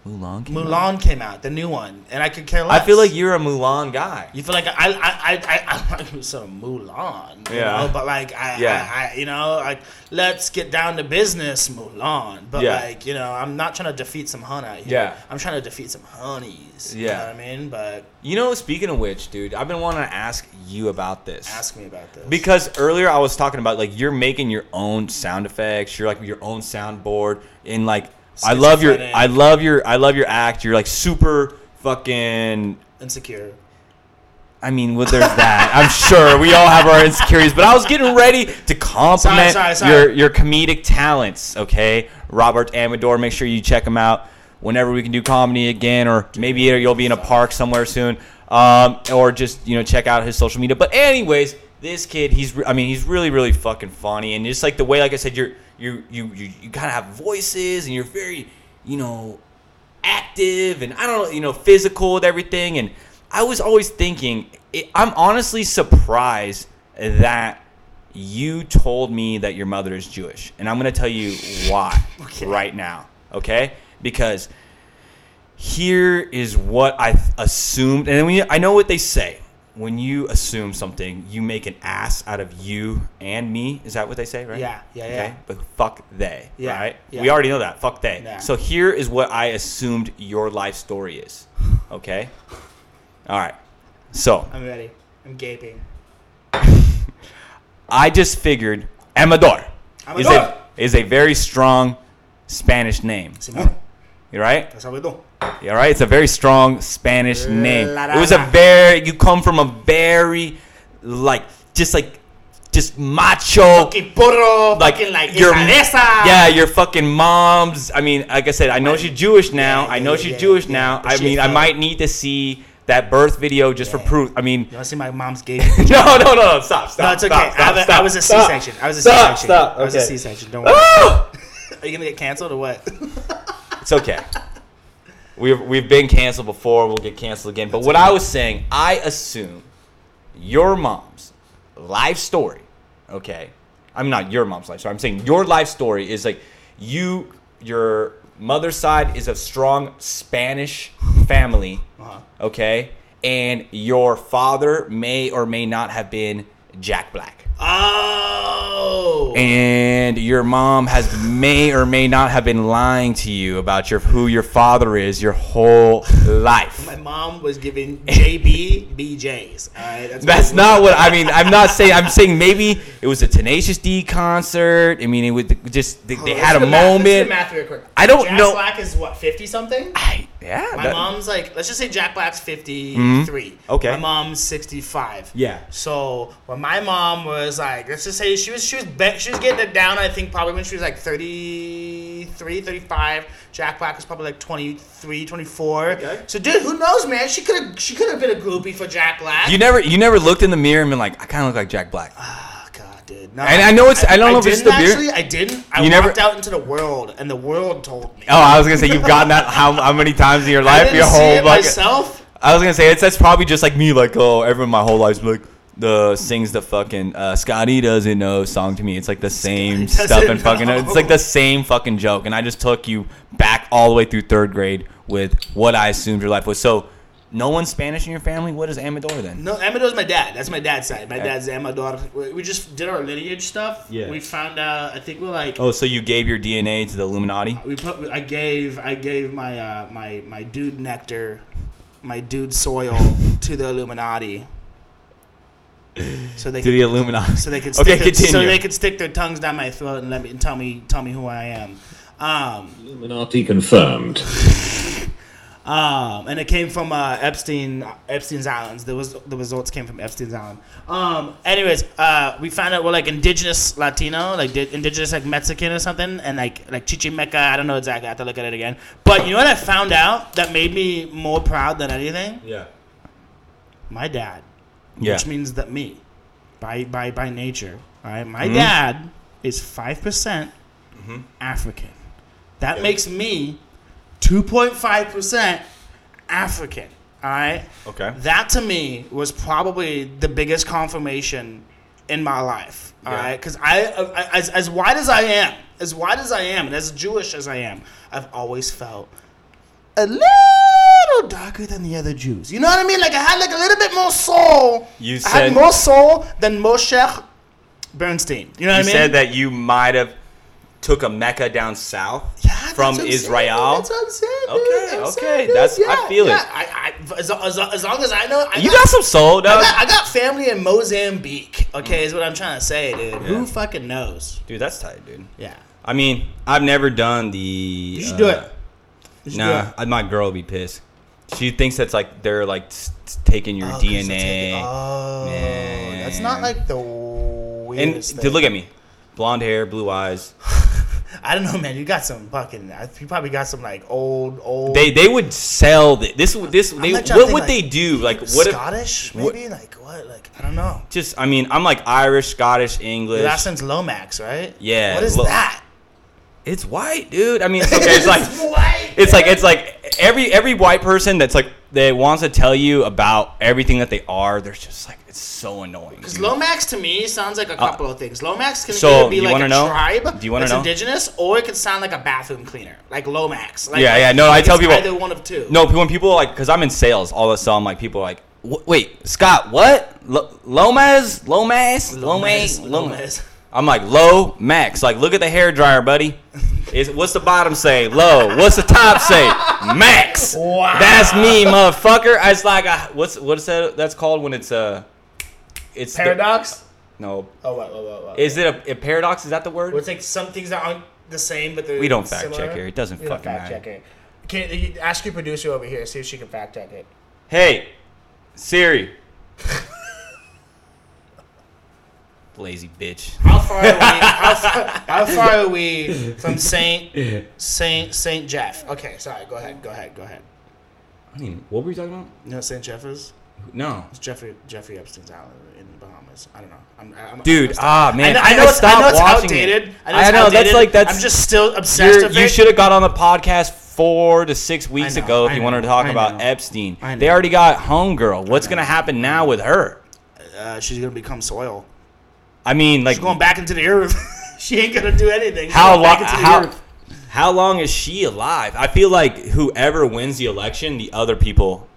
Mulan. Came out? Came out, the new one, and I could care less. I feel like you're a Mulan guy. You feel like I I I I, I'm so Mulan, you Yeah. know, but like I, Yeah. I, I you know like let's get down to business, Mulan. But Yeah. like you know, I'm not trying to defeat some hun out here. Yeah. I'm trying to defeat some honeys. you Yeah. know what I mean. But You know, speaking of which, dude, I've been wanting to ask you about this. ask me about this Because earlier I was talking about like you're making your own sound effects, you're like your own soundboard, and like I love your, I love your, I love your act. You're like super fucking. insecure. I mean, well, there's that. I'm sure we all have our insecurities, but I was getting ready to compliment Sorry, sorry, sorry. your your comedic talents. Okay, Robert Amador. Make sure you check him out whenever we can do comedy again, or maybe you'll be in a park somewhere soon, um, or just you know check out his social media. But anyways, this kid, he's I mean, he's really really fucking funny, and just like the way, like I said, you're you you you, you kind of have voices, and you're very you know active and I don't know, you know, physical with everything. And I was always thinking, it, I'm honestly surprised that you told me that your mother is Jewish. And I'm going to tell you why right now, okay? Because here is what I th- assumed. And you, I know what they say. When you assume something, you make an ass out of you and me. Is that what they say, right? Yeah, yeah, yeah. But fuck they, Yeah, right? yeah. We already know that. Fuck they. Yeah. So here is what I assumed your life story is. Okay? All right. So I'm ready. I'm gaping. I just figured Amador, is a is a very strong Spanish name. Simón, You right? that's how we do. All right? It's a very strong Spanish name. La, It was a very you come from a very like just like just macho puro, like fucking like your yeah, your fucking mom's. I mean, like I said, I know she's Jewish now. Yeah, I know yeah, she's yeah, Jewish yeah. now. I mean, I might need to see that birth video just for proof. I mean, You want to see my mom's gay? no, no, no, no, stop, stop. No, it's okay. Stop, I, have stop, I was a stop. C-section. I was a Stop, C-section. stop, I was a okay. C-section. Don't worry. Are you gonna get canceled or what? It's okay. We've we've been canceled before. We'll get canceled again. But what I was saying, I assume your mom's life story. Okay, I'm not your mom's life story. I'm saying your life story is like you, your mother's side is a strong Spanish family. Uh-huh. Okay, and your father may or may not have been Jack Black. Oh. and your mom has may or may not have been lying to you about your who your father is your whole life. My mom was giving JB BJ's. Right, that's, That's not what I mean. I'm not saying. I'm saying maybe it was a Tenacious D concert. I mean, it would just they, they had a the math. Let's do moment. math. I don't Jack know- Black is what fifty something. I, yeah, My that- mom's like, let's just say Jack Black's mm-hmm. 53. Okay. My mom's 65. Yeah. So when my mom was like, let's just say she was she was be- she was getting it down. I think probably when she was like 33, 35. Jack Black was probably like 23, 24. Okay. So dude, who knows, man? She could have she could have been a groupie for Jack Black. You never you never looked in the mirror and been like, I kind of look like Jack Black. Ah, Dude. No, And I know it's- I don't know if it's the beard. Actually, I didn't. I You never- walked out into the world, and the world told me. Oh, I was gonna say you've gotten that how, how many times in your I life? didn't Your see whole it like, myself. I was gonna say it's that's probably just like me, like oh, everyone my whole life's like the sings the fucking uh, Scotty doesn't know song to me. It's like the same stuff and fucking know. it's like the same fucking joke. And I just took you back all the way through third grade with what I assumed your life was. So no one's Spanish in your family. What is Amador then? No, Amador's my dad. That's my dad's side. My Okay. dad's Amador. We we just did our lineage stuff. Yeah. We found out. I think we're like. Oh, so you gave your DNA to the Illuminati? We put. I gave. I gave my uh, my my dude nectar, my dude soil to the Illuminati. So they To the could, Illuminati. so they could stick okay, their, so they could stick their tongues down my throat and let me and tell me tell me who I am. Um, Illuminati confirmed. Um, and it came from uh, Epstein Epstein's Islands. There was the results came from Epstein's Island. Um, anyways, uh, we found out we're like indigenous Latino, like di- indigenous like Mexican or something, and like like Chichimeca. I don't know exactly. I have to look at it again. But you know what I found out that made me more proud than anything? Yeah. My dad, Yeah. which means that me, by by by nature, all right. My Mm-hmm. dad is five percent African. That makes me two point five percent African. All right. Okay. That to me was probably the biggest confirmation in my life. All Yeah. right, because I, uh, I, as as white as I am, as white as I am, and as Jewish as I am, I've always felt a little darker than the other Jews. You know what I mean? Like I had like a little bit more soul. You said I had more soul than Moshe Bernstein. You know what You I mean? said that you might have took a Mecca down south Yeah, from Israel. That's what I'm saying. Okay, okay, saying, that's- I feel it. I, I, as, as, as long as I know, I You got some soul, I got, I got family in Mozambique. Okay, is what I'm trying to say, dude. Who fucking knows? Dude, that's tight, dude. Yeah, I mean, I've never done the. you should uh, do it. You should do Nah, it. I- my girl would be pissed. She thinks that's like they're like taking your Oh, DNA. taking- oh, that's not like the and weirdest dude, look at me, blonde hair, blue eyes. I don't know, man. You got some fucking. Uh, you probably got some like old, old. They they would sell the, this. This they, what trying to think, would like, they do? Like what? If, Scottish, what- maybe like what? Like I don't know. just I mean, I'm like Irish, Scottish, English. Your last name's Lomax, right? Yeah, What is Lo- that? It's white, dude. I mean, it's okay. It's like White. it's like it's like every every white person that's like that wants to tell you about everything that they are. They're just like it's so annoying. Because. Lomax to me sounds like a couple of things. Lomax can Uh, so, either be you like a know? tribe Do you that's know? indigenous, or it could sound like a bathroom cleaner, like Lomax. Like, Yeah, yeah, no, I tell it's people- either one of two. No, when people are like, because I'm in sales, all of a sudden, like people are like, wait, Scott, what? L- Lomas, Lomas, Lomas, Lomas, Lomas. I'm like, low max. Like, look at the hair dryer, buddy. Is what's the bottom say? Low. What's the top say? Max. Wow. That's me, motherfucker. It's like a what's what's that? That's called when it's a. It's the- Paradox. no. oh, what, what, what, what? Is it a, a paradox? Is that the word? Well, it's like some things that aren't the same, but they're We don't fact similar. check here. It doesn't We fucking fact matter. check it. Can you ask your producer over here, see if she can fact check it. Hey, Siri. Lazy bitch. How far are we? How far, how far are we from Saint Saint Saint Jeff? Okay, sorry. Go ahead. Go ahead. Go ahead. I mean, what were you talking about? No, Saint Jeff is? No. It's Jeffrey Jeffrey Epstein's island in the Bahamas. I don't know. I'm, I'm, Dude, I'm ah man, I know, I know, I it's, know it's watching outdated. it. I know, it's I know that's like that's. I'm just still obsessed you're- with you should have got on the podcast four to six weeks know, ago if I you wanted to talk I about know. Epstein. They already got homegirl. What's gonna happen now with her? Uh, she's gonna become soil. I mean, like She's going back into the earth. she ain't gonna do anything. She's how long? How, earth. how long is she alive? I feel like whoever wins the election, the other people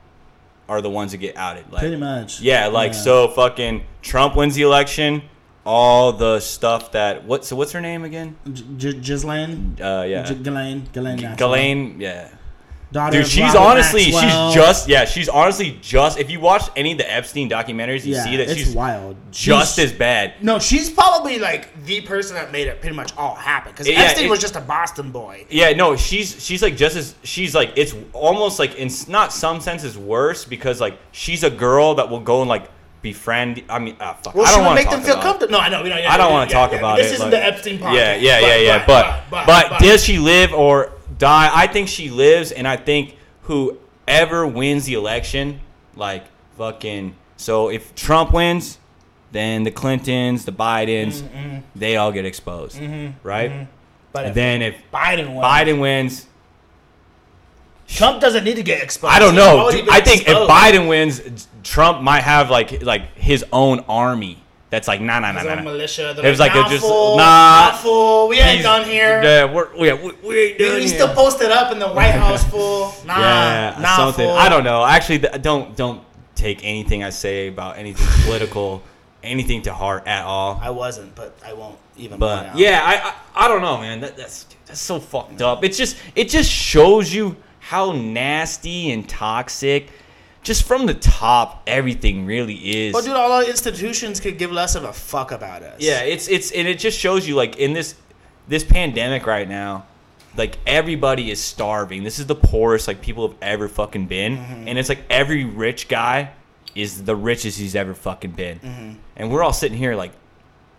are the ones that get outed. Like, Pretty much. Yeah, like Yeah. so fucking Trump wins the election. All the stuff that what so what's her name again? J- J- Ghislaine. Uh yeah. J- Ghislaine. Ghislaine. Ghislaine, yeah. Daughter Dude, she's Robert honestly Maxwell. she's just yeah, she's honestly just if you watch any of the Epstein documentaries, you yeah, see that it's she's wild. just She's- as bad. No, she's probably like the person that made it pretty much all happen. Because Yeah, Epstein it- was just a Boston boy. Yeah, no, she's she's like just as she's like it's almost like in not some senses worse because like she's a girl that will go and like befriend. I mean, ah, fuck. Well, I don't want to make them feel comfortable. No, I know. We don't, yeah, I don't yeah, want to yeah, talk yeah. about this it. This isn't like- the Epstein podcast. Yeah, yeah, yeah, yeah. But but, does she live or die? I think she lives, and I think whoever wins the election, like fucking. So if Trump wins, then the Clintons, the Bidens, Mm-hmm, they all get exposed, mm-hmm, right? Mm-hmm. but And if then if Biden wins, Biden wins, Trump doesn't need to get exposed. I don't know. Dude, I think if. Biden wins, Trump might have like like his own army. That's like nah nah nah nah. militia. It was like nah, a just- fool, nah. fool. We ain't done here. Yeah, we're, yeah, we, we ain't done he's here. still posted up in the White House, fool. Nah, yeah, nah, something. fool. I don't know. Actually, don't don't take anything I say about anything political, anything to heart at all. I wasn't, but I won't even. But yeah, I, I I don't know, man. That, that's that's so fucked up. It's just it just shows you how nasty and toxic, just from the top, everything really is. But dude, all our institutions could give less of a fuck about us. Yeah, it's it's and it just shows you like in this this pandemic right now, like everybody is starving. This is the poorest like people have ever fucking been, Mm-hmm. and it's like every rich guy is the richest he's ever fucking been, Mm-hmm. and we're all sitting here like,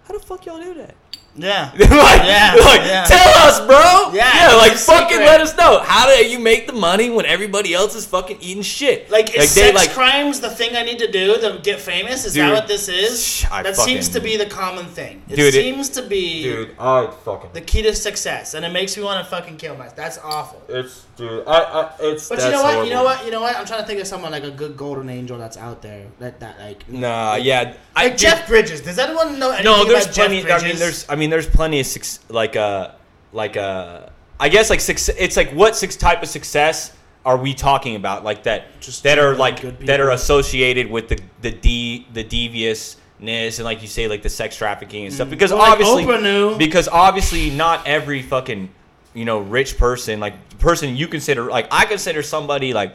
how the fuck y'all do that? Yeah. like, Yeah, like, yeah. tell us, bro. Yeah, Yeah, like fucking secret. let us know. How do you make the money when everybody else is fucking eating shit? Like, is they, sex like- crimes the thing I need to do to get famous? Is that what this is? I that seems to be the common thing. It Dude, it- seems to be dude, I fucking. the key to success, and it makes me want to fucking kill myself. That's awful. It's dude, I, I it's. But you know what? You know what? You know what? I'm trying to think of someone like a good golden angel that's out there. That that like Nah, yeah, I like Jeff Bridges. Does anyone know No, there's plenty. I mean, there's. I mean, there's plenty of like uh like uh I guess like success. It's like what six type of success are we talking about? Like that Just that are like that are associated with the the de the deviousness and like you say like the sex trafficking and stuff. Because Well, like obviously, knew. because obviously not every fucking you know rich person like the person you consider like I consider somebody like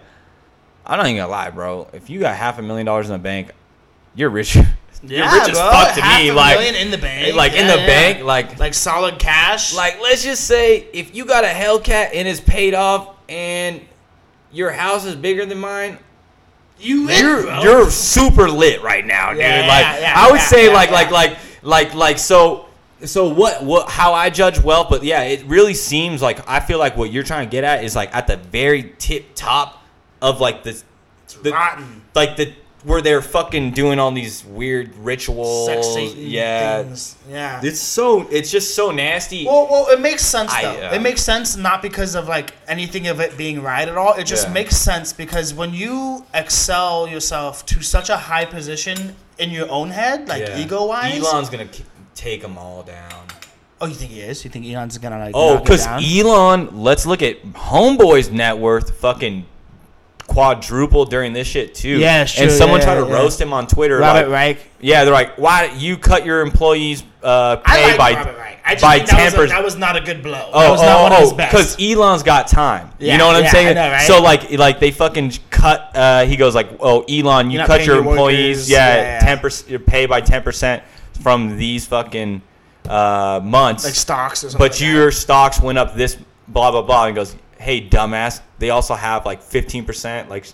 I'm not even gonna lie, bro. If you got half a million dollars in the bank, you're rich. you're yeah, rich as bro, fuck to half me. a Like, million in the bank, eh, like in the yeah. bank, like like solid cash. like let's just say if you got a Hellcat and it's paid off and your house is bigger than mine, you, you're bro. you're super lit right now, dude. Yeah, like yeah, yeah, I would yeah, say yeah, like yeah. like like like like so so what what how I judge wealth, but yeah, it really seems like I feel like what you're trying to get at is like at the very tip top of like the, the rotten. like the where they're fucking doing all these weird rituals. Sex Satan yeah. things. Yeah. It's so it's just so nasty. Well, well, it makes sense I, though. uh, it makes sense not because of like anything of it being right at all. It just Yeah. makes sense because when you excel yourself to such a high position in your own head, like Yeah. ego wise. Elon's gonna k- take them all down. Oh, you think he is? You think Elon's gonna like? Oh, because? Elon, let's look at Homeboy's net worth fucking quadrupled during this shit too. Yeah, it's And someone Yeah, tried to yeah. roast him on Twitter. Robert like, Reich. Yeah, they're like, why you cut your employees' uh, pay like by by think that ten was, a, percent? that was not a good blow. that Oh, was not one of his oh, best. because Elon's got time. Yeah, you know what I'm saying? Know, right? So like, like they fucking cut. Uh, he goes like, "Oh, Elon, you cut your your employees. Yeah, ten percent, your pay by ten percent from these fucking uh, months, like stocks or something. but like your stocks went up this blah blah blah." And goes, "Hey, dumbass, they also have like fifteen percent, like,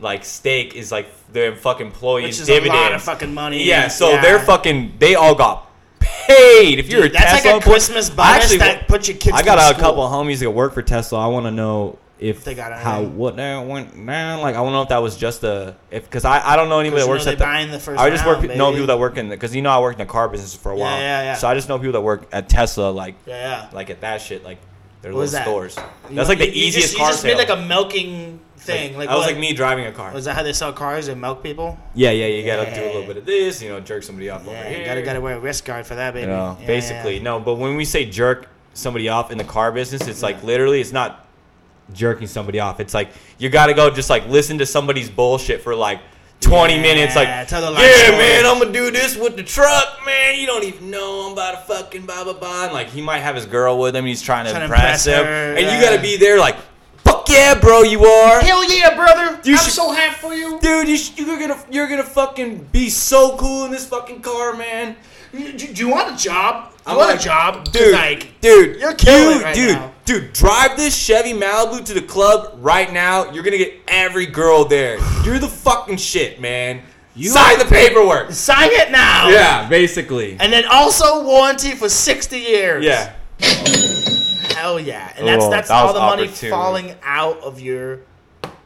like stake is like their fucking employees' which is dividends." a lot of fucking money. Yeah, so they're fucking. They all got paid. If you're a that's like a Christmas I bonus that put your kids I got a couple of homies that work for Tesla. I want to know if They got how in. what that went down. Like I don't know if that was just a if because I, I don't know anybody that works at the. the first I just work round, know people that work in because you know I worked in the car business for a Yeah, while. yeah, yeah. So I just know people that work at Tesla like Yeah, yeah. like at that shit like their What was little that? stores. That's like the you- you easiest just, car You just sale. made like a milking thing. Like, that was what- like me driving a car. Was that how they sell cars and milk people? Yeah, yeah, you gotta do a little bit of this, you know, jerk somebody off over here. you gotta gotta wear a wrist guard for that, baby. You know, basically, no. But when we say jerk somebody off in the car business, it's like literally, it's not jerking somebody off. It's like you got to go just like listen to somebody's bullshit for like 20 Yeah, minutes. Like, tell the yeah, story." man, I'm gonna do this with the truck, man. You don't even know I'm about to fucking blah blah blah. And like he might have his girl with him. He's trying to Trying to impress, impress him, her, and yeah. you got to be there like, fuck yeah, bro, you are. Hell yeah, brother! You I'm should- so happy for you. Dude, you sh- you're gonna you're gonna fucking be so cool in this fucking car, man. Do, do you want a job? I'm want like, a job dude, like, dude, you're killing you- it right dude, now. Dude, drive this Chevy Malibu to the club right now. You're gonna get every girl there. You're the fucking shit, man. Sign the paperwork. sign it now. Yeah, basically. And then also warranty for 60 years. Yeah, Hell yeah. And that's Oh, that's that all the money falling out of your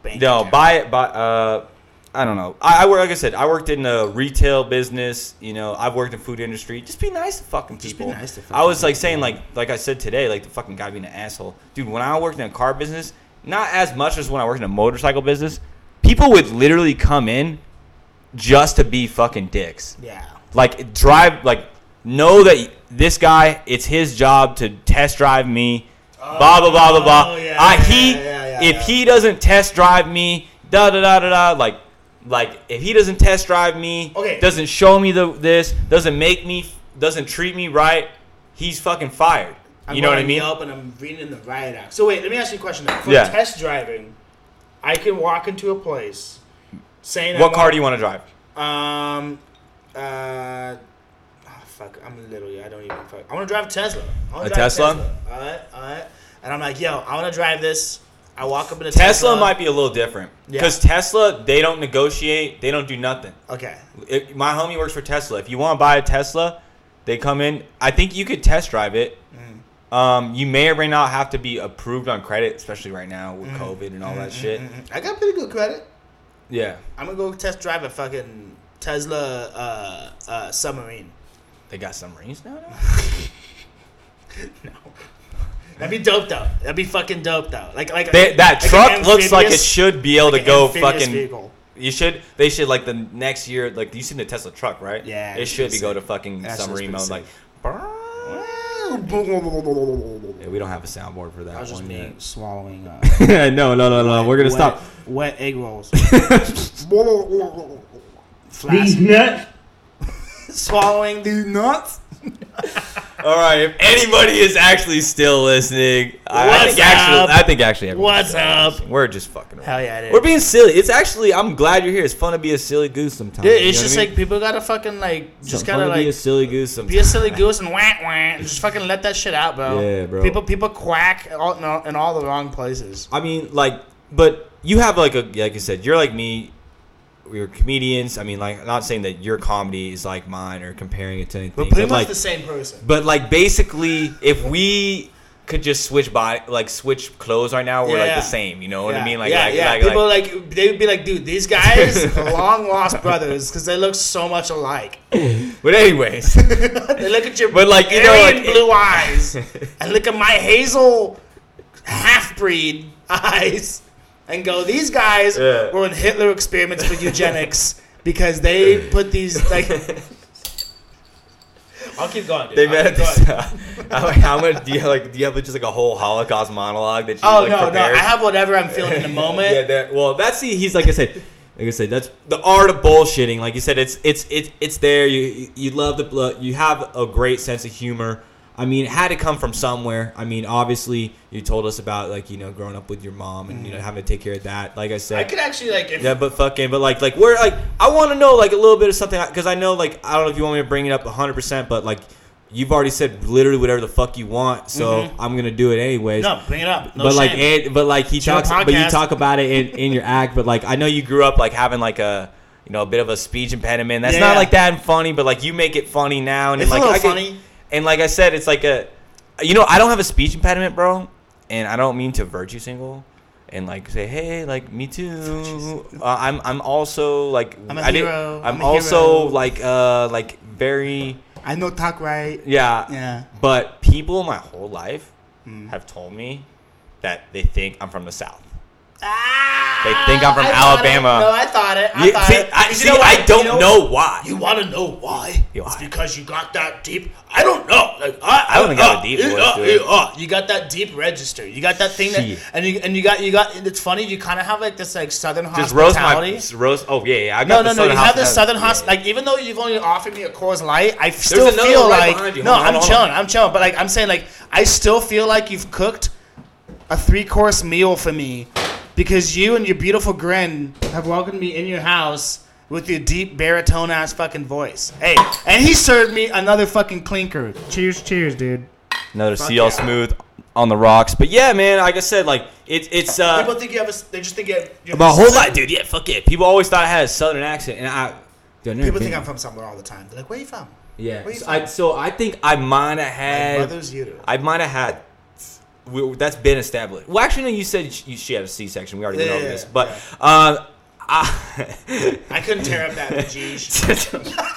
bank. no, account. buy it. Buy. Uh, I don't know. I, I work like I said. I worked in a retail business. You know, I've worked in food industry. Just be nice to fucking Just be people. nice to I was like saying like like I said today, like the fucking guy being an asshole, dude. When I worked in a car business, not as much as when I worked in a motorcycle business, people would literally come in just to be fucking dicks. Yeah. Like drive, like know that this guy, it's his job to test drive me. blah blah blah blah blah. Oh, yeah, I, yeah, he, yeah, yeah, if yeah. he doesn't test drive me, da da da da da, like, like if he doesn't test drive me, Okay. doesn't show me the this, doesn't make me, doesn't treat me right, he's fucking fired. I'm you know what I mean? Yelp and I'm reading the riot act. So wait, let me ask you a question. Though. For Yeah. test driving, I can walk into a place saying What car do you want to drive? Um, uh, oh, fuck, I'm literally, I don't even fuck. I want to drive a Tesla. I wanna A drive Tesla? All right, all right. and I'm like, yo, I want to drive this. I walk up in a Tesla might be a little different Yeah. because Tesla they don't negotiate, they don't do nothing. Okay. It, my homie works for Tesla. If you want to buy a Tesla, they come in. I think you could test drive it. Mm. Um, you may or may not have to be approved on credit, especially right now Mm. with COVID and all that shit. I got pretty good credit. Yeah, I'm gonna go test drive a fucking Tesla uh, uh, submarine. they got submarines now. now? No. That'd be dope though. That'd be fucking dope though. Like like They, that like truck looks like it should be able like to go fucking. vehicle. You should. They should like the next year. Like you seen the Tesla truck, right? Yeah, It should be it's go to fucking That shit's submarine pretty mode. Like, I yeah, we don't have a soundboard for that I was just one me yet. swallowing. Uh, no, no, no, no. We're gonna wet, stop. Wet egg rolls. These nuts. Swallowing these nuts. All right, if anybody is actually still listening, I, I think actually. I think actually, What's up? listening. We're just fucking. around. Hell yeah, is. We're being silly. It's actually, I'm glad you're here. It's fun to be a silly goose sometimes. Dude, it's just I mean? like people gotta fucking like just gotta to be a like silly goose sometimes. be a silly goose and wah and just fucking let that shit out, bro. Yeah, bro. People people quack all, in all the wrong places. I mean, like, but you have like a like I said, you're like me. We're comedians. I mean, like, not saying that your comedy is like mine or comparing it to anything. We're pretty but much like, the same person. but like, basically, if we could just switch by, like, switch clothes right now, we're like the same. You know what I mean? Like, yeah, like, yeah. like, People like, like, they would be like, dude, these guys are long lost brothers because they look so much alike. but anyways, They look at your But, like, you know, like- blue eyes and look at my hazel half breed eyes and go, these guys Yeah. were in Hitler experiments for eugenics because they put these like. I'll keep going. Dude. they I'll met at keep this. going. I'm how much do you have? Like, do you have just like a whole Holocaust monologue that you Oh like no, prepared? no! I have whatever I'm feeling in the moment. yeah, that, well, that's the he's like I said, like I said, that's the art of bullshitting. Like you said, it's it's it's it's there. You you love the blood. You have a great sense of humor. I mean, it had to come from somewhere. I mean, obviously, you told us about like you know growing up with your mom and you know mm. having to take care of that. Like I said, I could actually like if yeah, but fucking, but like, like, where, like, I want to know, like, a little bit of something, because I know, like, I don't know if you want me to bring it up 100%, but, like, you've already said literally whatever the fuck you want, so mm-hmm. I'm gonna do it anyways. no, bring it up. No but like, shame. it, but like, he your talks, but you talk about it in, in your act, but like, I know you grew up like having like a, you know, a bit of a speech impediment. That's Yeah. not like that and funny, but like, you make it funny now, and It's a like, little I funny. And like I said, it's like a, you know, I don't have a speech impediment, bro, and I don't mean to virtue single, and like say, hey, like me too. Uh, I'm I'm also like I'm a I hero. I'm, I'm also hero. like uh like very I know talk right. yeah Yeah. But people my whole life Hmm. have told me that they think I'm from the south. Ah, They think I'm from I. Alabama. No, I thought it. I You- thought see, it. I, You know? I don't You know, why. You want to know why? Yeah, It's why? because you got that deep. I don't know. Like I, I don't I have a uh, deep uh, voice, uh, dude. uh, you got that deep register. You got that thing that, and you and you got you got. It's funny. You kind of have like this like southern Just roast my roast. Oh yeah, yeah. I No, got no, the no. You have this southern yeah, hosp yeah. Like even though you've only offered me a Coors Light, I still feel right like no. On, I'm on, chilling. I'm chilling. But like I'm saying, like I still feel like you've cooked a three course meal for me because you and your beautiful grin have welcomed me in your house with your deep baritone ass fucking voice. Hey, and he served me another fucking clinker. Cheers, cheers, dude. Another Fuck CL yeah. smooth on the rocks. But yeah, man, like I said, like it's it's uh People think you have a. They just think you have. you have my a whole southern- life, dude. Yeah, fuck it. People always thought I had a southern accent, and I. Dude, I've People been- think I'm from somewhere all the time. They're like, "Where you from?" Yeah. Where you So from? I, so I think I might have My had. brother's uterus. I might have had. We- That's been established. Well, actually, no. You said she, she had a C-section. We already went Yeah, over yeah, this, yeah. but um, I, I couldn't tear up that vagine.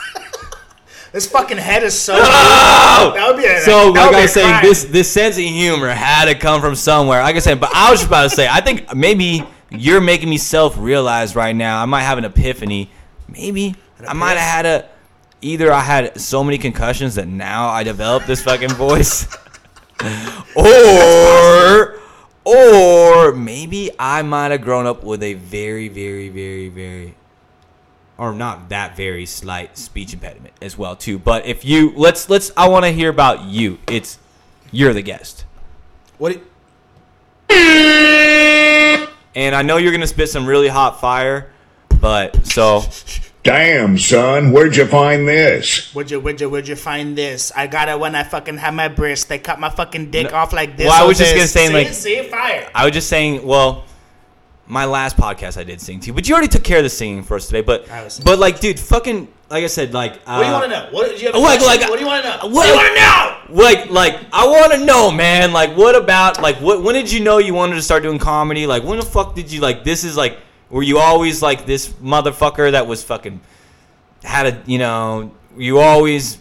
This fucking head is so. Oh! That would be a. so like I was saying, crime. this this sense of humor had to come from somewhere. Like I said, but I was just about to say, I think maybe you're making me self realize right now. I might have an epiphany. Maybe I might have had a. Either I had so many concussions that now I developed this fucking voice, or or maybe I might have grown up with a very very very very or not that very slight speech impediment as well too. But if you let's let's I want to hear about you. It's you're the guest. What? do- And I know you're gonna spit some really hot fire, but so Damn, son, where'd you find this? Where'd you, where'd you, where'd you find this? I got it when I fucking had my breast. They cut my fucking dick off like this. Well, I was just this. gonna say, like- see, fire. I was just saying, well, my last podcast I did sing to you, but you already took care of the singing for us today. But I was singing. but like, dude, fucking, like I said, like, uh, What do you want to know? What do you have? Like- question? like- what do you want to know? what- What do you want to know? like like I want to know, man. Like, what about like what? When did you know you wanted to start doing comedy? Like, when the fuck did you like? This is like, were you always like this motherfucker that was fucking had a you know? You always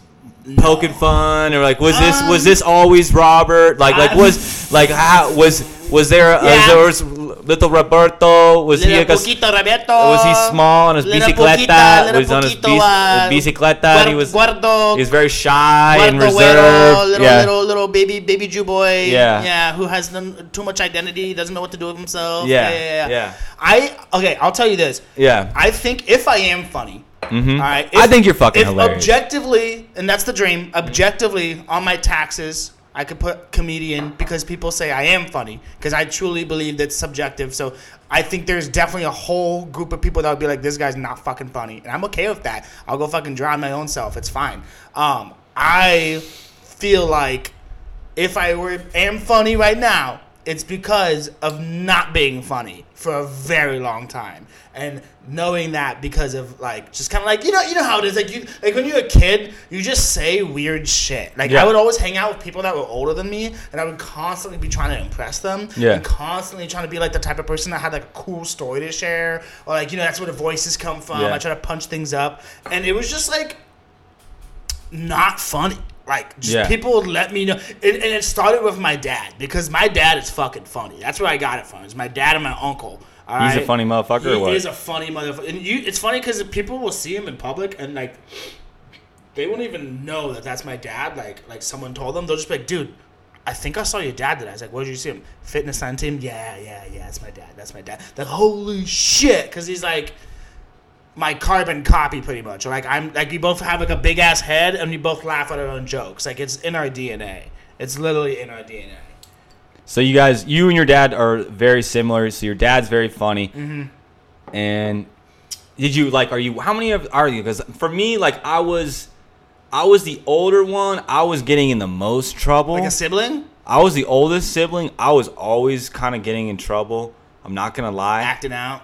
poking fun or like was this was Um, this always Robert? Like like was like how was was there uh, Yeah. there was little Roberto? Was he Little like a, poquito Roberto. was he small on his Little bicicleta? poquita, little was on his bici- uh, bicicleta? he was Guardo, he was very shy and reserved. Güero, little, yeah. little, little baby, baby Jew boy. Yeah. Yeah, who has none, too much identity, doesn't know what to do with himself. Yeah, yeah, yeah. yeah. I, okay, I'll tell you this. Yeah. I think if I am funny, Mm-hmm. all right. I think you're fucking if hilarious. Objectively, and that's the dream. Objectively, on my taxes, I could put comedian because people say I am funny because I truly believe that's subjective. So I think there's definitely a whole group of people that would be like, this guy's not fucking funny, and I'm okay with that. I'll go fucking drown my own self. It's fine. Um, I feel like if I were am funny right now, it's because of not being funny for a very long time and knowing that because of like just kind of like you know you know how it is like you like when you're a kid you just say weird shit like Yeah. I would always hang out with people that were older than me and I would constantly be trying to impress them Yeah. and constantly trying to be like the type of person that had like a cool story to share or like you know that's where the voices come from Yeah. I try to punch things up and it was just like not funny. Like, just Yeah. people would let me know. And, and it started with my dad because my dad is fucking funny. That's where I got it from. It's my dad and my uncle. All He's a funny motherfucker He or what? is a funny motherfucker. And you, it's funny because people will see him in public and like they won't even know that that's my dad. Like, like someone told them, they'll just be like, "Dude, I think I saw your dad today." I was like, "Where did you see him?" Fitness sign team. Yeah, yeah, yeah. That's my dad. That's my dad. Like, holy shit, because he's like my carbon copy pretty much. Like I'm like we both have like a big ass head and we both laugh at our own jokes. Like it's in our DNA. It's literally in our DNA. So you guys, you and your dad are very similar. So your dad's very funny. Mm-hmm. And did you like? Are you? How many of are you? Because for me, like I was, I was the older one. I was getting in the most trouble. Like a sibling I was the oldest sibling. I was always kind of getting in trouble. I'm not gonna lie. acting out.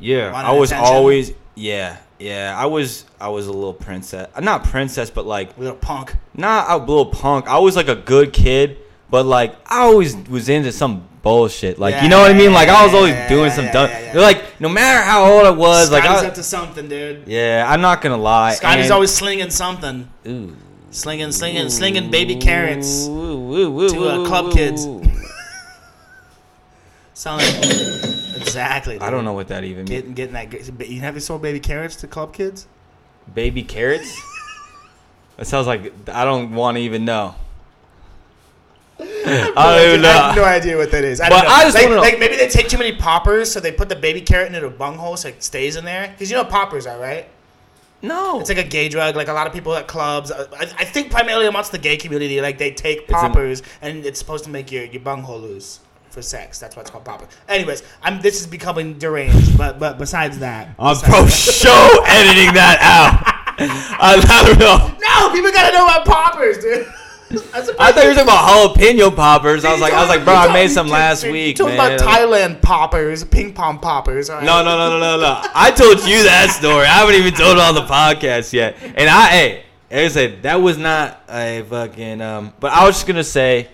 Yeah, I was attention? always. Yeah, yeah. I was. I was a little princess. Not princess, but like a Little punk. not a little punk. I was like a good kid, but like I always was into some bullshit. Like you know what I mean? Like I was always Yeah, doing yeah, some yeah, dumb. yeah, yeah. Like no matter how old I was, like Scotty's I, up to something, dude. yeah, I'm not gonna lie. Scotty's and- always slinging something. Ooh. Slinging, slinging, slinging baby carrots. Ooh, ooh, ooh, to, uh, ooh, club ooh, kids. ooh. Sound like exactly. I don't know what that even means. Getting, getting that. You never sold baby carrots to club kids? Baby carrots. that sounds like I don't want to even know. I don't even I have no idea what that is. I But don't know. I just like, know- like maybe they take too many poppers, so they put the baby carrot into a bunghole so it stays in there. Because you know what poppers are, right? No. It's like a gay drug. Like a lot of people at clubs, uh, I, I think primarily amongst the gay community, like they take an- poppers and it's supposed to make your, your bunghole loose for sex. That's why it's called popper. Anyways, I'm this is becoming deranged. But but besides that, I'm besides pro that- show editing that out. I, I don't know. No, people gotta know about poppers, dude. I thought you were talking about jalapeno poppers. I was like, I was like, bro, I made some last week. You're talking man. about Thailand poppers, ping pong poppers. No, no, no, no, no, no. I told you that story. I haven't even told it on the podcast yet. And I, hey, I said, that was not a fucking. Um, but I was just gonna say,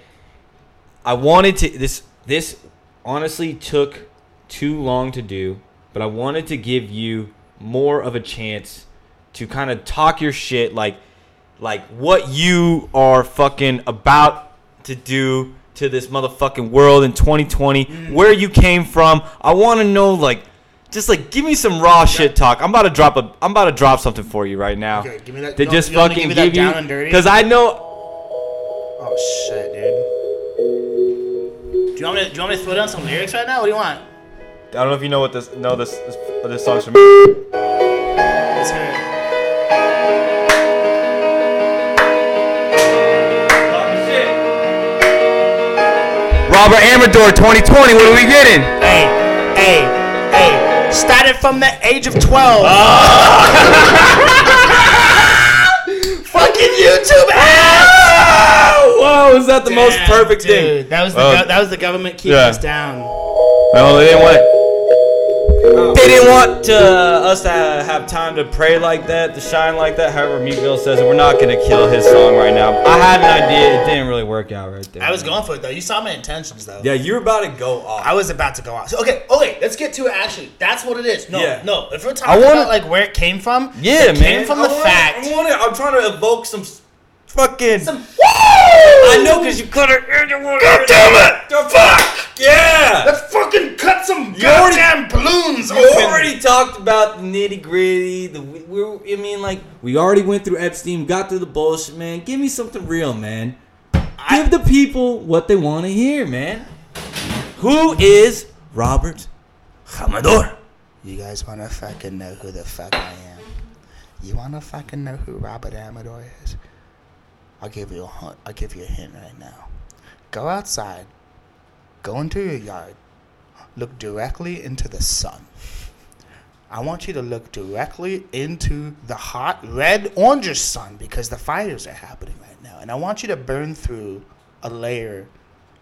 I wanted to. This, this honestly took too long to do, but I wanted to give you more of a chance to kind of talk your shit, like, like what you are fucking about to do to this motherfucking world in 2020, mm-hmm. where you came from. I want to know, like, just like give me some raw shit talk. I'm about to drop a, I'm about to drop something for you right now. Okay, give me that- To just you want me to fucking give give you, down and dirty? because I know. Oh shit, dude. Do you want me to, do you want me to throw down some lyrics right now? What do you want? I don't know if you know what this, no this, this, this song's from. Robert Amador 2020. What are we getting? Hey, hey, hey. Started from the age of 12. Fucking YouTube ads! Whoa, is that the most perfect dude, thing? That was the Oh. go- that was the government keeping Yeah. us down. No, they didn't want it. Oh. They didn't want to, uh, us to have time to pray like that, to shine like that. However, Meek Mill says it. We're not gonna kill his song right now. I had an idea. It didn't really work out right there. I was going for it though. You saw my intentions though. Yeah, you were about to go off. I was about to go off. So, okay, okay, let's get to it. Actually, that's what it is. No, Yeah. no. If we're talking I talking wanna- about like where it came from, yeah, it man. came from I the wanna- fact. I wanna, I'm trying to evoke some s- fucking. Some- I know, cause you cut it. God damn it! The fuck! Yeah. Let's fucking cut some You already- goddamn balloons You open. already talked about the nitty gritty. The we, we, I mean, like we already went through Epstein, got through the bullshit, man. Give me something real, man. Give the people what they want to hear, man. Who is Robert Amador? You guys wanna fucking know who the fuck I am? You wanna fucking know who Robert Amador is? I'll give you a hint. I'll give you a hint right now. Go outside. Go into your yard. Look directly into the sun. I want you to look directly into the hot red orange sun because the fires are happening right now. And I want you to burn through a layer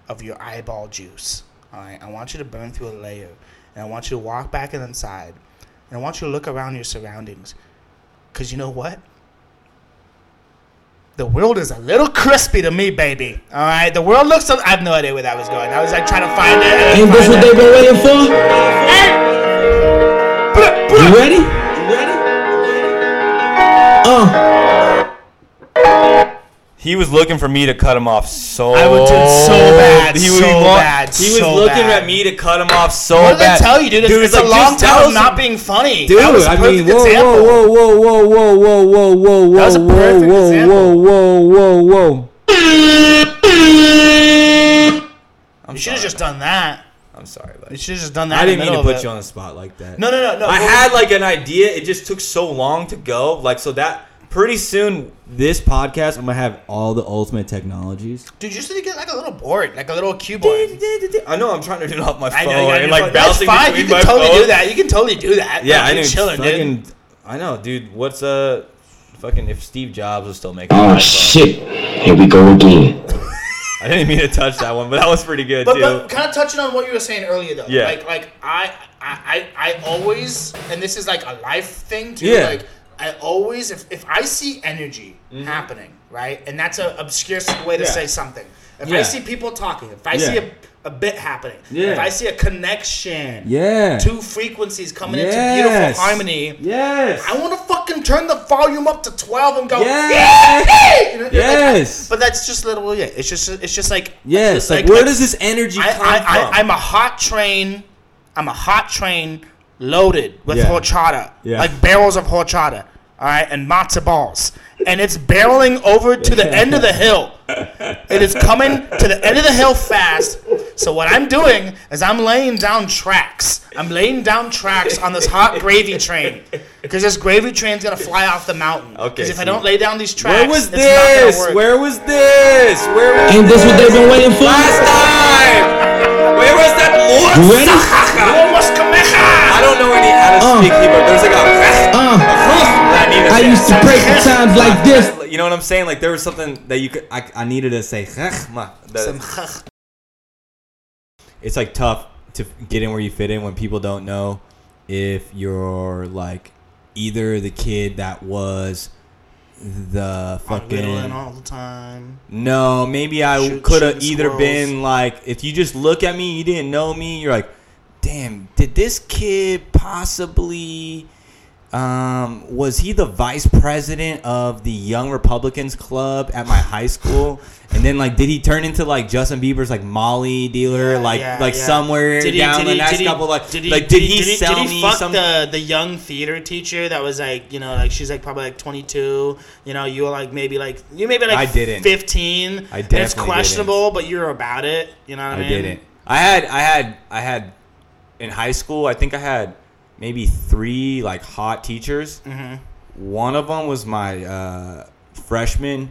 of your eyeball juice. All right, I want you to burn through a layer, and I want you to walk back inside, and I want you to look around your surroundings, cause you know what? The world is a little crispy to me, baby. All right, the world looks. A, I have no idea where that was going. I was like trying to find it. Ain't this what it. they been waiting for? You He was looking for me to cut him off so. I would do it so bad, He, so wa- bad, He was so looking bad. at me to cut him off so What did bad. I tell you, dude? It's, it's like, a long just tell time of some- not being funny. Dude, that was a I perfect mean, whoa, example. whoa, whoa, whoa, whoa, whoa, whoa, whoa, whoa, That was a whoa, perfect whoa, example. whoa, whoa, whoa, whoa. I'm You should have sorry, just done that. I'm sorry, You should have just done that. I didn't mean to put you on the spot like that. No, no, no, no. I had like an idea. It just took so long to go. Like so that pretty soon This podcast, I'm gonna have all the ultimate technologies. Dude, you just need to get like a little board, like a little keyboard. I know I'm trying to do it off my phone I know, you gotta and do like it. That's bouncing fine. between You my can totally phone. do that. You can totally do that. Yeah, I Fucking know. chilling, fucking, dude. I know, dude. What's uh, fucking if Steve Jobs was still making. oh iPhone. shit. Here we go again. I didn't mean to touch that one, but that was pretty good But, too. but kind of touching on what you were saying earlier, though. Yeah. Like, like I, I, I, I always, and this is like a life thing too. Yeah. Like, I always, if, if I see energy happening, right, and that's a obscure way to Mm-hmm. Yeah. say something. If Yeah. I see people talking, if I see a, a bit happening, Yeah. if I see a connection, Yeah. two frequencies coming Yes. into beautiful harmony. Yes. I want to fucking turn the volume up to twelve and go. Yes. "Yeah!" You know, like, Yes. but that's just little. Yeah, it's just it's just like Yes. it's Like, where does this energy I, come I, from? I, I'm a hot train. I'm a hot train loaded with Yeah. horchata, Yeah. like barrels of horchata. All right, and matzo balls, and it's barreling over to the end of the hill. It is coming to the end of the hill fast. So what I'm doing is I'm laying down tracks. I'm laying down tracks on this hot gravy train because this gravy train's gonna fly off the mountain. Okay, Because if I don't lay down these tracks, Where was it's not gonna this? work. Where was this? Where was Ain't this what they've been waiting for? last time? Where was that? You ready? I don't know any how to Uh. speak Hebrew. There's like a. Uh, I, need to I say. used to pray for times like this. You know what I'm saying? Like there was something that you could. I, I needed to say chachma. it's like tough to get in where you fit in when people don't know if you're like either the kid that was the Whittling fucking all the time. no maybe i could have either squirrels. been like if you just look at me you didn't know me you're like damn did this kid possibly um, was he the vice president of the Young Republicans Club at my high school? And then like, did he turn into like Justin Bieber's like Molly dealer, like Yeah, like yeah. somewhere Did he- down the he- next he- couple like did he, like did he did sell did me he fuck some? the the young theater teacher that was like you know like she's like probably like 22 you know you were like maybe like you maybe like I didn't. 15 I and it's definitely questionable but you're about it you know what I, mean? I didn't. I had I had I had in high school. I think I had maybe three like hot teachers. Mm-hmm. One of them was my uh, freshman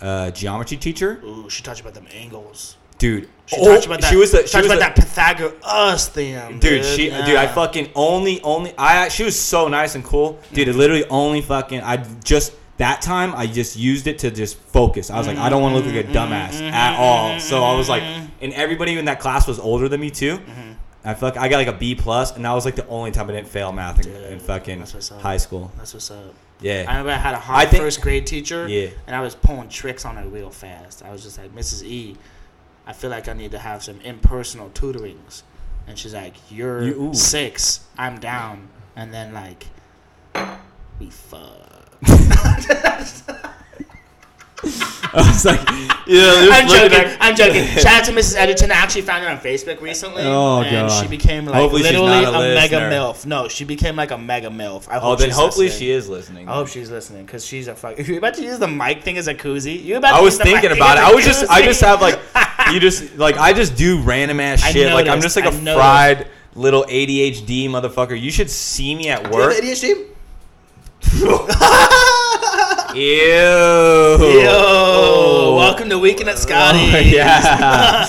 uh, geometry teacher. Ooh, she talked about them angles dude. She oh, about that. she was the she was about the, that Pythagoras theorem, dude. She dude, I fucking only only I she was so nice and cool, dude. It literally only fucking I just that time I just used it to just focus. I was like, I don't want to look like a dumbass at all. So I was like, and everybody in that class was older than me too. I fuck, I got like a B plus, and that was like the only time I didn't fail math in, in fucking that's what's up. high school. That's what's up. Yeah, I remember I had a hot I think- first grade teacher. Yeah. And I was pulling tricks on her real fast. I was just like, Mrs. E, I feel like I need to have some impersonal tutorings. And she's like, You're You- ooh. six. I'm down. And then like, we fuck. I was like, yeah, I'm joking. I'm joking. Shout out to Mrs. Edgerton. I actually found her on Facebook recently. Oh, and God. she became like Hopefully literally a a, mega milf. No, she became like a mega milf. I Oh, hope then she's hopefully listening. she is listening. I hope she's listening because she's a fuck. If you're about to use the mic thing as a koozie, you about. I was use thinking about it. I was just, I just have like, you just like, I just do random ass I shit. Like I'm just like a I noticed. fried little ADHD motherfucker. You should see me at Do you have work. ADHD? Ew. Yo, welcome to Weekend at Scotty. Oh, yeah.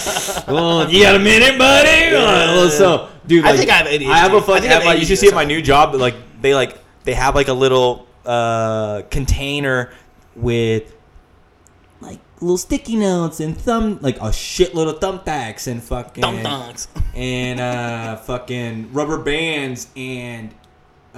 well, you got a minute, buddy? Uh, what's up, dude? I think I have ADHD. I have a I fucking. think have like, you should see at my new job. Like they like they have like a little uh container with like little sticky notes and thumb like a shitload of thumbtacks and fucking dunks. and uh fucking rubber bands and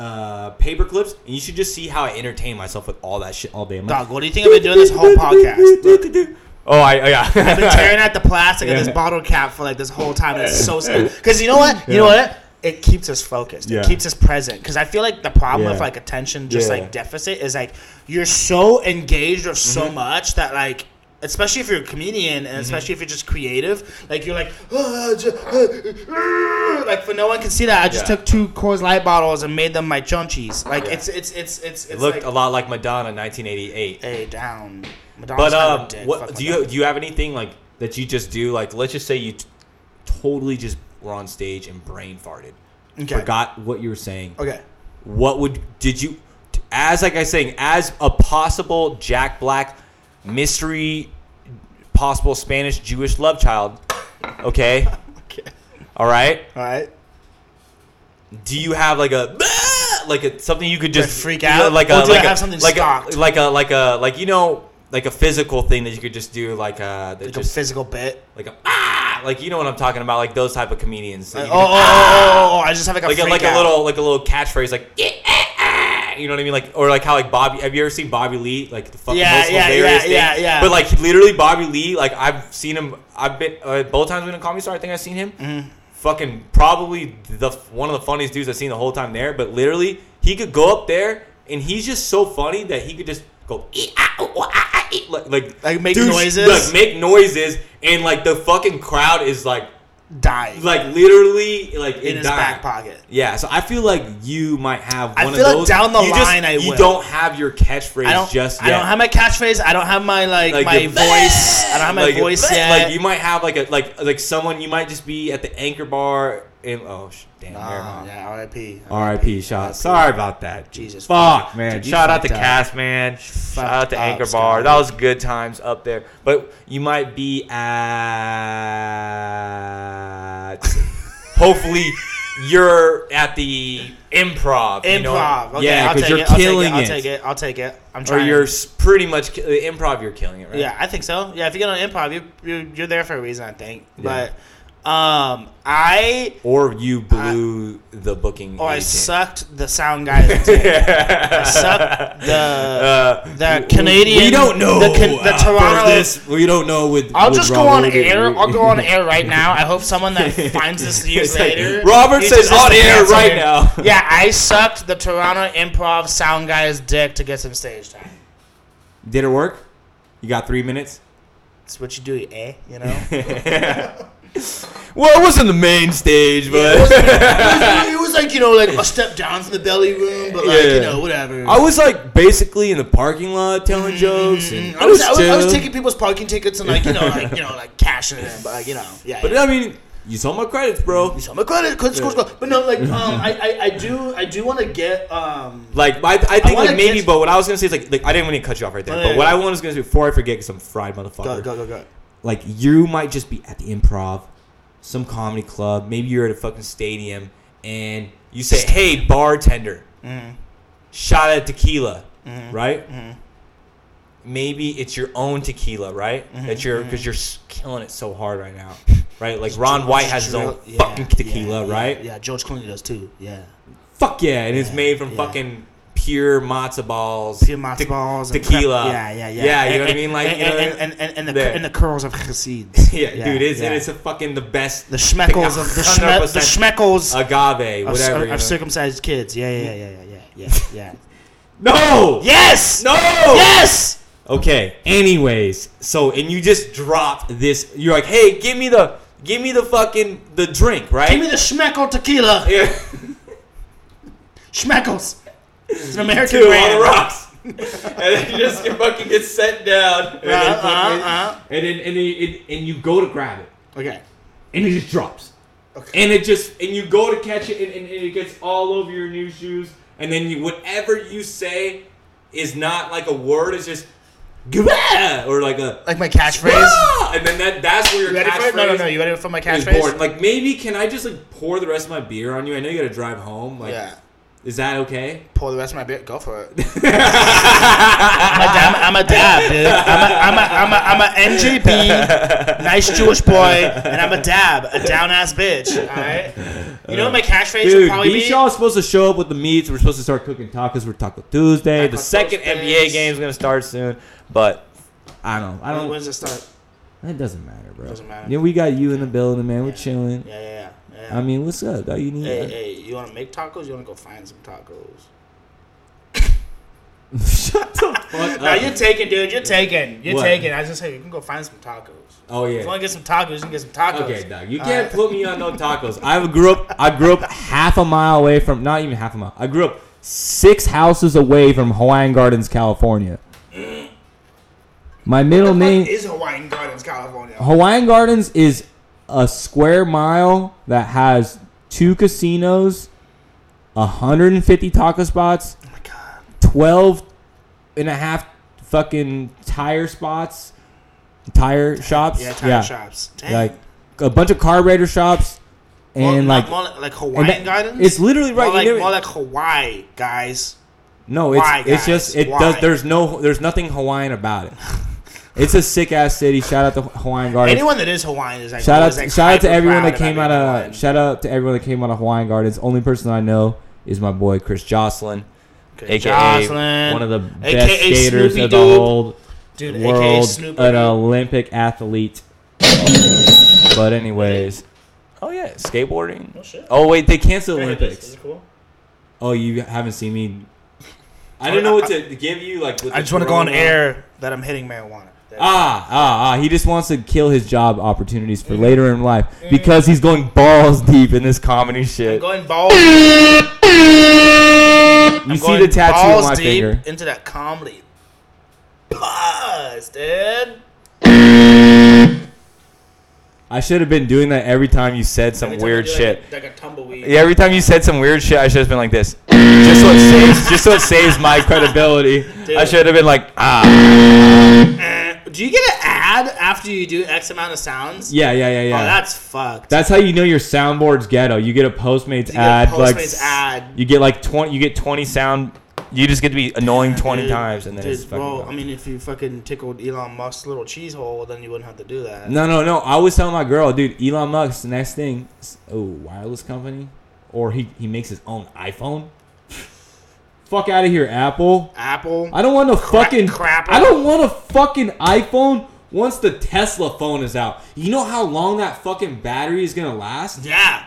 uh paper clips and you should just see how I entertain myself with all that shit all day. I'm Dog, what do you think I've been doing this whole podcast? Oh, I oh, yeah. I've been tearing at the plastic of this bottle cap for like this whole time. It's so sad. Because you know what? You know what? It keeps us focused. Yeah. It keeps us present. Because I feel like the problem with like attention, just Yeah. like deficit, is like you're so engaged or so Mm-hmm. much that like. Especially if you're a comedian, and especially if you're just creative, like you're like, "Ah, j- ah, ah," like for no one can see that. I just Yeah. took two Coors Light bottles and made them my chunchies. Like Yeah. it's it's it's it's It looked like, a lot like Madonna 1988. Hey, down. Madonna's But kind of um, what Fuck do you do? You have anything like that you just do? Like, let's just say you t- totally just were on stage and brain farted, Okay. forgot what you were saying. Okay. What would did you? As like I was saying, as a possible Jack Black mystery, possible Spanish Jewish love child. Okay. Okay. All right. All right. Do you have like a like a something you could just freak out? like a like a like a like a like a like you know like a physical thing that you could just do like uh that Like just a physical bit. like a ah like you know what I'm talking about like those type of comedians. that Like, you oh, can oh, just- oh, oh, oh, I just have like a like a, like a little like a little catchphrase like yeah, you know what I mean like or like how like Bobby have you ever seen Bobby Lee like the fucking Yeah, most yeah, hilarious yeah, thing yeah, yeah. but like literally Bobby Lee like I've seen him I've been uh, both times when a comedy star I think I've seen him Mm-hmm. fucking probably the one of the funniest dudes I've seen the whole time there but literally he could go up there and he's just so funny that he could just go "Ee, ah, oh, ah, ah, like like Like make noises? like make noises and like the fucking crowd is like dying. like literally like in his died. back pocket. Yeah, so I feel like you might have I one feel of like those. down the you just- line I you will. don't have your catchphrase I don't just I don't have my catchphrase. I don't have my like, Like my voice. I don't have my like, voice yet. Like you might have like a like like someone you might just be at the anchor bar and oh sh- damn. never Ah, yeah, R.I.P. R.I.P. Shot. Sorry about that. Jesus, Fuck, fuck. man. Dude, Shout out to up. Cass, man. Shout out to up, Anchor Scott. Bar. That was good times up there. But you might be at. hopefully, you're at the improv. you know? Improv. Okay, yeah, because you're it. I'll killing take it. I'll take it. I'll take it. I'm trying. Or you're pretty much the improv. You're killing it, right? Yeah, I think so. Yeah, if you get on improv, you you're, you're there for a reason. I think. Yeah. But um, I Or you blew the booking. Oh, I sucked the sound guy's dick. I sucked the Uh, the Canadian. We don't know. the, the Toronto. this. We don't know with. I'll with just go on air. I'll go on air right now. I hope someone that finds this like, later. Robert says on air right now. Yeah, I sucked the Toronto improv sound guy's dick to get some stage time. Did it work? You got three minutes. It's what you do, eh? You know. Well, it wasn't the main stage, but it, was, it was like you know, like a step down from the belly room, but like Yeah. you know, whatever. I was like basically in the parking lot telling jokes, and I was, I was, I was taking people's parking tickets and like you know, like you know, like cashing them, but like you know, yeah. But yeah. I mean, you saw my credits, bro. You saw my credit, credit scores go. But no, like um, I, I, I do, I do want to get um. Like I, I think wanna like maybe, but what I was gonna say is like, like I didn't want to cut you off right there. Oh, but yeah, what yeah. I was gonna say before I forget, because I'm fried, motherfucker. Go, go, go, go. like you might just be at the improv, some comedy club, maybe you're at a fucking stadium, and you say, "Hey, bartender, Mm-hmm. shot at tequila," right? Maybe it's your own tequila, right? Mm-hmm. That you're because you're killing it so hard right now, right? Like Ron White has his own Yeah, fucking tequila, yeah, yeah, right? Yeah, George Clooney does too. Yeah. Fuck yeah, and it's made from fucking pure matzo balls, Pure matzo te- balls, tequila. Yeah, yeah, yeah. Yeah, you know what I mean? Like, and, you know, and, and, and, and the there. and the curls of Hasids. yeah, dude, it's yeah. it's a fucking the best. the schmeckles of the, schme- the schmeckles agave, of, whatever. of, you know. of circumcised kids. Yeah, yeah, yeah, yeah, yeah, yeah, yeah. no, yes. no, Yes. Okay. Anyways, so and you just dropped this. You're like, hey, give me the, give me the fucking the drink, right? Give me the schmeckle tequila. yeah. Schmeckles. It's an American Two on the rocks. and then you just you fucking get set down, and, then, Uh, fucking- uh, uh. and then and, then, and, and you go to grab it, Okay. and it just drops, Okay. and it just and you go to catch it, and, and, and it gets all over your new shoes, and then you whatever you say is not like a word, it's just. "Gah!" Or like a Like my catchphrase. "Ah!" and then that that's where your You ready for it? No, no, no. You ready for my is catchphrase? Like maybe can I just like pour the rest of my beer on you? I know you got to drive home. Like, yeah. Is that okay? Pour the rest of my beer. Go for it. I'm, a, dab- I'm a dab, dude. I'm a, I'm a, I'm a, I'm a NJP, nice Jewish boy, and I'm a dab, a down ass bitch. All right. You know what my catchphrase would Dude, probably B be? Shaw's supposed to show up with the meats. We're supposed to start cooking tacos for Taco Tuesday. Taco the second Tuesdays. NBA game is gonna start soon, but I don't. Know. I don't. When does it start? It doesn't matter, bro. Doesn't matter. Yeah, we got you in the building, man. We're chilling. Yeah, yeah, yeah. Yeah. I mean, what's up? Dog? You need. hey, hey, you want to make tacos? You want to go find some tacos? Shut the fuck No, up. you're taking, dude. You're taking. You're What? taking. I just say you can go find some tacos. Oh If you want to get some tacos, you can get some tacos. Okay, dog. You can't put me on no tacos. I grew up. I grew up half a mile away from. Not even half a mile. I grew up six houses away from Hawaiian Gardens, California. Mm. My middle name is Hawaiian Gardens, California? Hawaiian Gardens is a square mile that has two casinos, 150 taco spots, Oh my god. 12 and a half fucking tire spots, tire shops. Yeah, tire shops. Dang. Like a bunch of carburetor shops and more, like more like, like Hawaiian that- Gardens. It's literally right. More like, never- more like Hawaii, guys. no, it's why, it's just it Why? does. There's no there's nothing Hawaiian about it. It's a sick ass city. Shout out to Hawaiian Gardens. Anyone that is Hawaiian is like Shout out, like, shout out to everyone that came out of. Hawaiian. Shout out to everyone that came out of Hawaiian Gardens. Only person I know is my boy Chris Joslin, aka Joslin, one of the best AKA skaters Snoopy of the Doob. whole Dude, world, an Olympic athlete. but anyways, oh yeah, skateboarding. Oh, shit. Oh wait, they canceled Is Olympics. cool? Oh, you haven't seen me. I oh, didn't know what to give you. Like, with I just want to go on air that I'm hitting marijuana. Ah, ah, ah. He just wants to kill his job opportunities for later in life because he's going balls deep in this comedy I'm shit. going balls. You see the tattoo on my deep finger. into that comedy. Buzz, dude. I should have been doing that every time you said some Every time weird you do, shit. Like a, like a tumbleweed. Yeah, every time you said some weird shit, I should have been like this, just so it saves, just so it saves my credibility. I should have been like, ah, Uh, do you get an ad after you do X amount of sounds? yeah, yeah, yeah, oh, yeah. Oh, that's fucked. That's how you know your soundboard's ghetto. You get a Postmates get a ad, like Postmates ad. You get like twenty. You get twenty sound. You just get to be annoying twenty Dude, times, and then dude, it's fucking. well. I mean, if you fucking tickled Elon Musk's little cheese hole, then you wouldn't have to do that. No, no, no. I was telling my girl, dude, Elon Musk's next thing, oh, wireless company, or he he makes his own iPhone. Fuck out of here, Apple. Apple. I don't want a fucking. crap. I don't want a fucking iPhone once the Tesla phone is out. You know how long that fucking battery is gonna last, Yeah.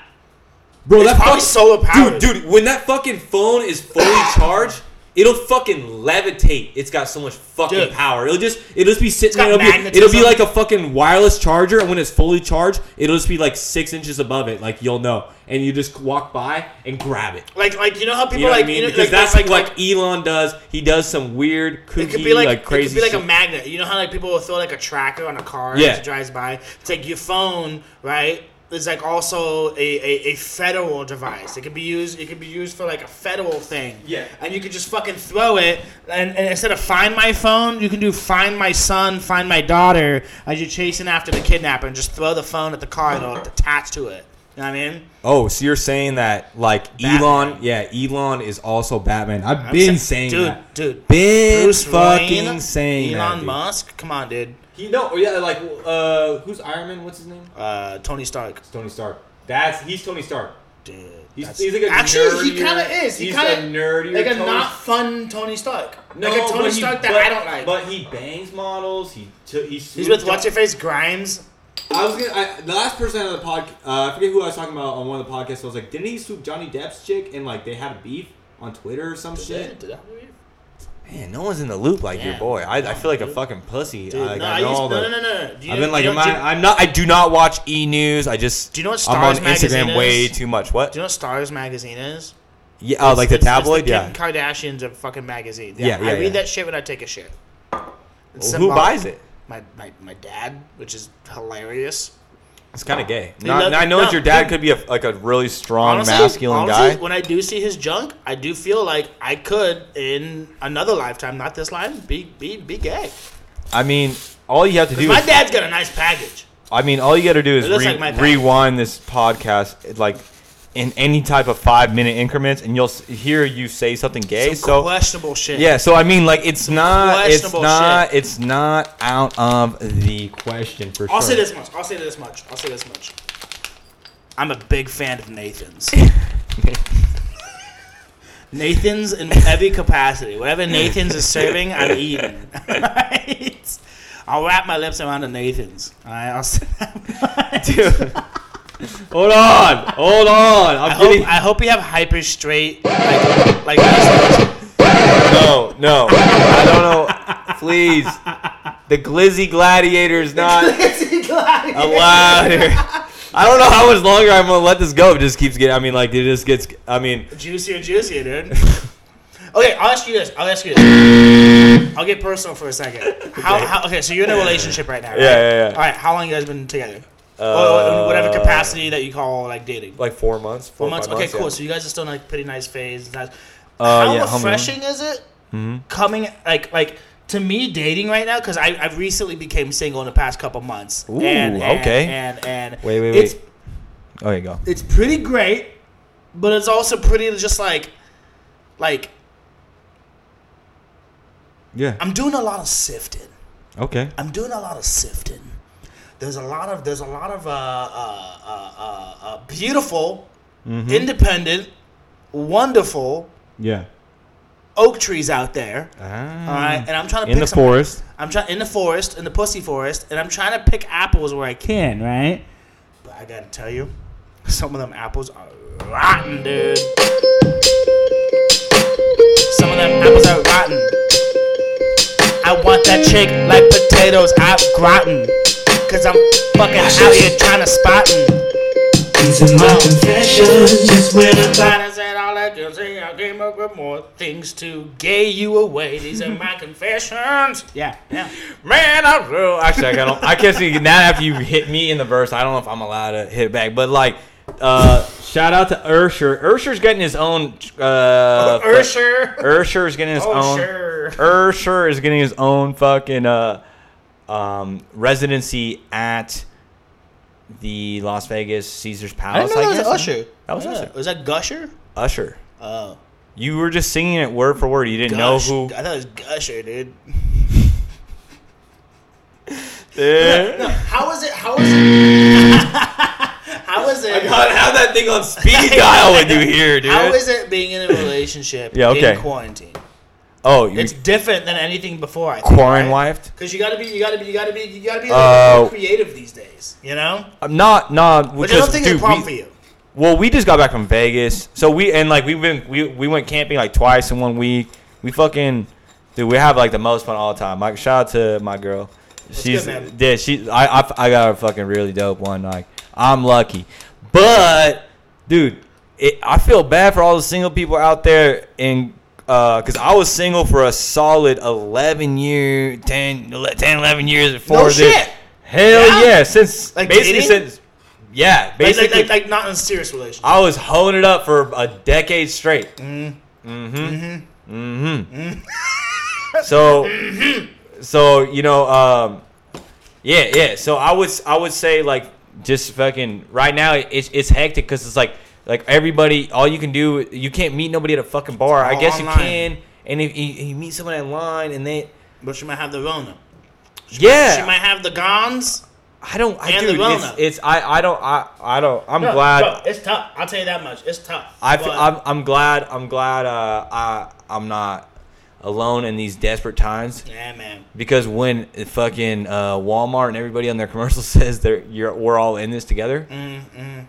bro? It's that probably fuck- solar powered. Dude, dude, when that fucking phone is fully charged, it'll fucking levitate. It's got so much fucking Dude. power. It'll just it'll just be sitting there. It'll be, it'll be like a fucking wireless charger, and when it's fully charged, it'll just be like six inches above it. Like you'll know, and you just walk by and grab it. Like, like you know how people You know like I mean? you know, because like, that's like, what like, Elon does. He does some weird, kooky, It could be like, like, crazy. It could be like shit. a magnet. You know how like people will throw like a tracker on a car Yeah. as it drives by. It's like your phone, right? is like also a, a, a federal device. It could be used. It could be used for like a federal thing. Yeah. And you could just fucking throw it, and, and instead of find my phone, you can do find my son, find my daughter as you're chasing after the kidnapper, and just throw the phone at the car and it'll attach to it. You know what I mean? Oh, so you're saying that like Batman. Elon? Yeah, Elon is also Batman. I've been sa- saying dude, that. dude. Been Bruce fucking Wayne, saying Elon that. dude. Musk. Come on, dude. He no, yeah, like uh, who's Iron Man? What's his name? Uh, Tony Stark. Tony Stark. That's he's Tony Stark. Dude, He's, he's like a actually he kind of is. He he's kind a of nerdier like a Tony- not fun Tony Stark. No, like a Tony but he- Stark that but- I don't like. But he bangs models. He t- he He's with what's your face Grimes. I was gonna. I, the last person on the pod, uh, I forget who I was talking about on one of the podcasts. I was like, didn't he swoop Johnny Depp's chick and like they had a beef on Twitter or some shit? Dude, Man, no one's in the loop like your boy. I, I feel like a fucking pussy. no, I I used, all no, the- no, no, no. You I've been like, am know, do I, I'm not. I do not watch E News. I just. Do you know what I'm on Stars magazine Instagram way too much. What? Do you know what Stars magazine is? Yeah, oh, like the It's- it's tabloid. the Yeah. Kim Kardashians of fucking magazine. Yeah, yeah, I read yeah. that shit when I take a shit. Well, who buys it? My, my my dad, which is hilarious. It's kind of gay. Not, love- I know no, that your dad could be a, like a really strong, Honestly, masculine honestly, guy. when I do see his junk, I do feel like I could, in another lifetime, not this line, be be be gay. I mean, all you have to do. My Is, dad's got a nice package. I mean, all you got to do is re- like rewind this podcast like in any type of five minute increments, and you'll s- hear you say something gay. Some so questionable shit. yeah, so I mean, like it's not, it's questionable not, shit. it's not out of the question for sure. I'll sure. say this much. I'll say this much. I'll say this much. I'm a big fan of Nathan's. Nathan's in every capacity. Whatever Nathan's is serving, I'm eating. I'll wrap my lips around a Nathan's. All right, I'll say Dude. Hold on, hold on. I'm I hope, getting I hope you have hyper straight, like, like no, no. I don't know. Please, the Glizzy Gladiator is not allowed here. I don't know how much longer I'm gonna let this go. It just keeps getting. I mean, like it just gets. I mean, juicier, and juicier, dude. Okay, I'll ask you this. I'll ask you this. I'll get personal for a second. How, Okay. how, okay, so you're in a relationship right now, right? Yeah, yeah, yeah. All right, how long you guys been together? Uh, or whatever capacity that you call like dating. like four months. Four or months. Okay, cool. yeah. So you guys are still in like pretty nice phase. Nice. Uh, how yeah, refreshing is it coming like like to me dating right now? Because I I recently became single in the past couple months. Ooh, and, and, okay. And and Wait, wait, wait. Oh, you go. it's pretty great, but it's also pretty just like like Yeah. I'm doing a lot of sifting. Okay. I'm doing a lot of sifting. There's a lot of there's a lot of uh, uh, uh, uh, uh, beautiful, Mm-hmm. independent, wonderful Yeah. oak trees out there. Ah. All right, and I'm trying to In pick the some, forest. I'm trying in the forest, in the pussy forest, and I'm trying to pick apples where I can, right? But I gotta tell you, some of them apples are rotten, dude. Some of them apples are rotten. I want that chick like potatoes out gratin. Cause I'm fucking out here trying to spot 'em. These are my confessions, just when I'm I to say all I can say, I came up with more things to gay you away. These are my confessions. Yeah, yeah. Man, I real. Actually, I don't. I can't see now after you hit me in the verse. I don't know if I'm allowed to hit it back, but like, uh, shout out to Ursher. Ursher's getting his own. Uh, Ursher. Ursher's getting his Oh, own. sure. Ursher is getting his own fucking uh, um, residency at the Las Vegas Caesar's Palace. I didn't know that was. Usher. That was Yeah. Usher. Was that Gusher? Usher. Oh. You were just singing it word for word. You didn't Gush. know who. I thought it was Gusher, dude. Yeah. No, how is it? How is it? how is it? I gotta have that thing on speed dial with you here, dude. How is it being in a relationship Yeah, okay. in quarantine? Oh, you It's different than anything before. I think, quarantine right? Because you gotta be, you gotta be, you gotta be, you gotta be Uh, more creative these days. You know. I'm not, not. Which I don't think is a problem we- for you. Well, we just got back from Vegas, so we and like we've been we we went camping like twice in one week. We fucking dude, we have like the most fun all the time. Like shout out to my girl. She's good, man. yeah, she I, I I got a fucking really dope one. Like I'm lucky, but dude, it, I feel bad for all the single people out there in. Uh, cause I was single for a solid 11 year, 10, 10 11 years before No this. shit. Hell Yeah? yeah, since Like basically dating? since Yeah, basically, like, like, like not in a serious relationship. I was holding it up for a decade straight. Mm. Hmm. Mm-hmm. Mm-hmm. Mm. so, so you know, um, yeah, yeah. So I would, I would say like just fucking right now it's it's hectic because it's like like everybody, all you can do, you can't meet nobody at a fucking bar. I guess online. you can, and if you, you meet someone online and they, But she might have the Rona. yeah, She might have the Gons. I don't, I and dude, it's, it's I, I don't, I, I don't. I'm No, glad. bro, it's tough. I'll tell you that much. It's tough. I am I'm glad I'm glad uh, I I'm not alone in these desperate times yeah, man. because when fucking uh, Walmart and everybody on their commercial says they're you're we're all in this together, Mm, mm,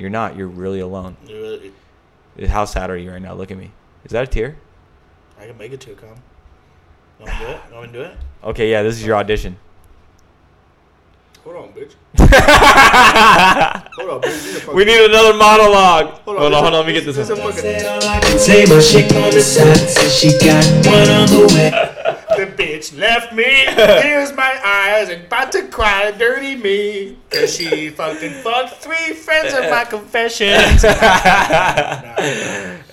you're not. You're really alone. really- How sad are you right now? Look at me. Is that a tear? I can make it to come. You want me to do it? You want me to do it? Okay, yeah. This is your audition. Hold on, bitch. Hold on, bitch. You We need another monologue. Hold on, on, hold on. Let me get this. this one. fucking- Said all I can say, my chick on the side says she got one on the way. Bitch left me. Here's my eyes and about to cry, dirty me. Cause she fucking fucked three friends of my confessions. And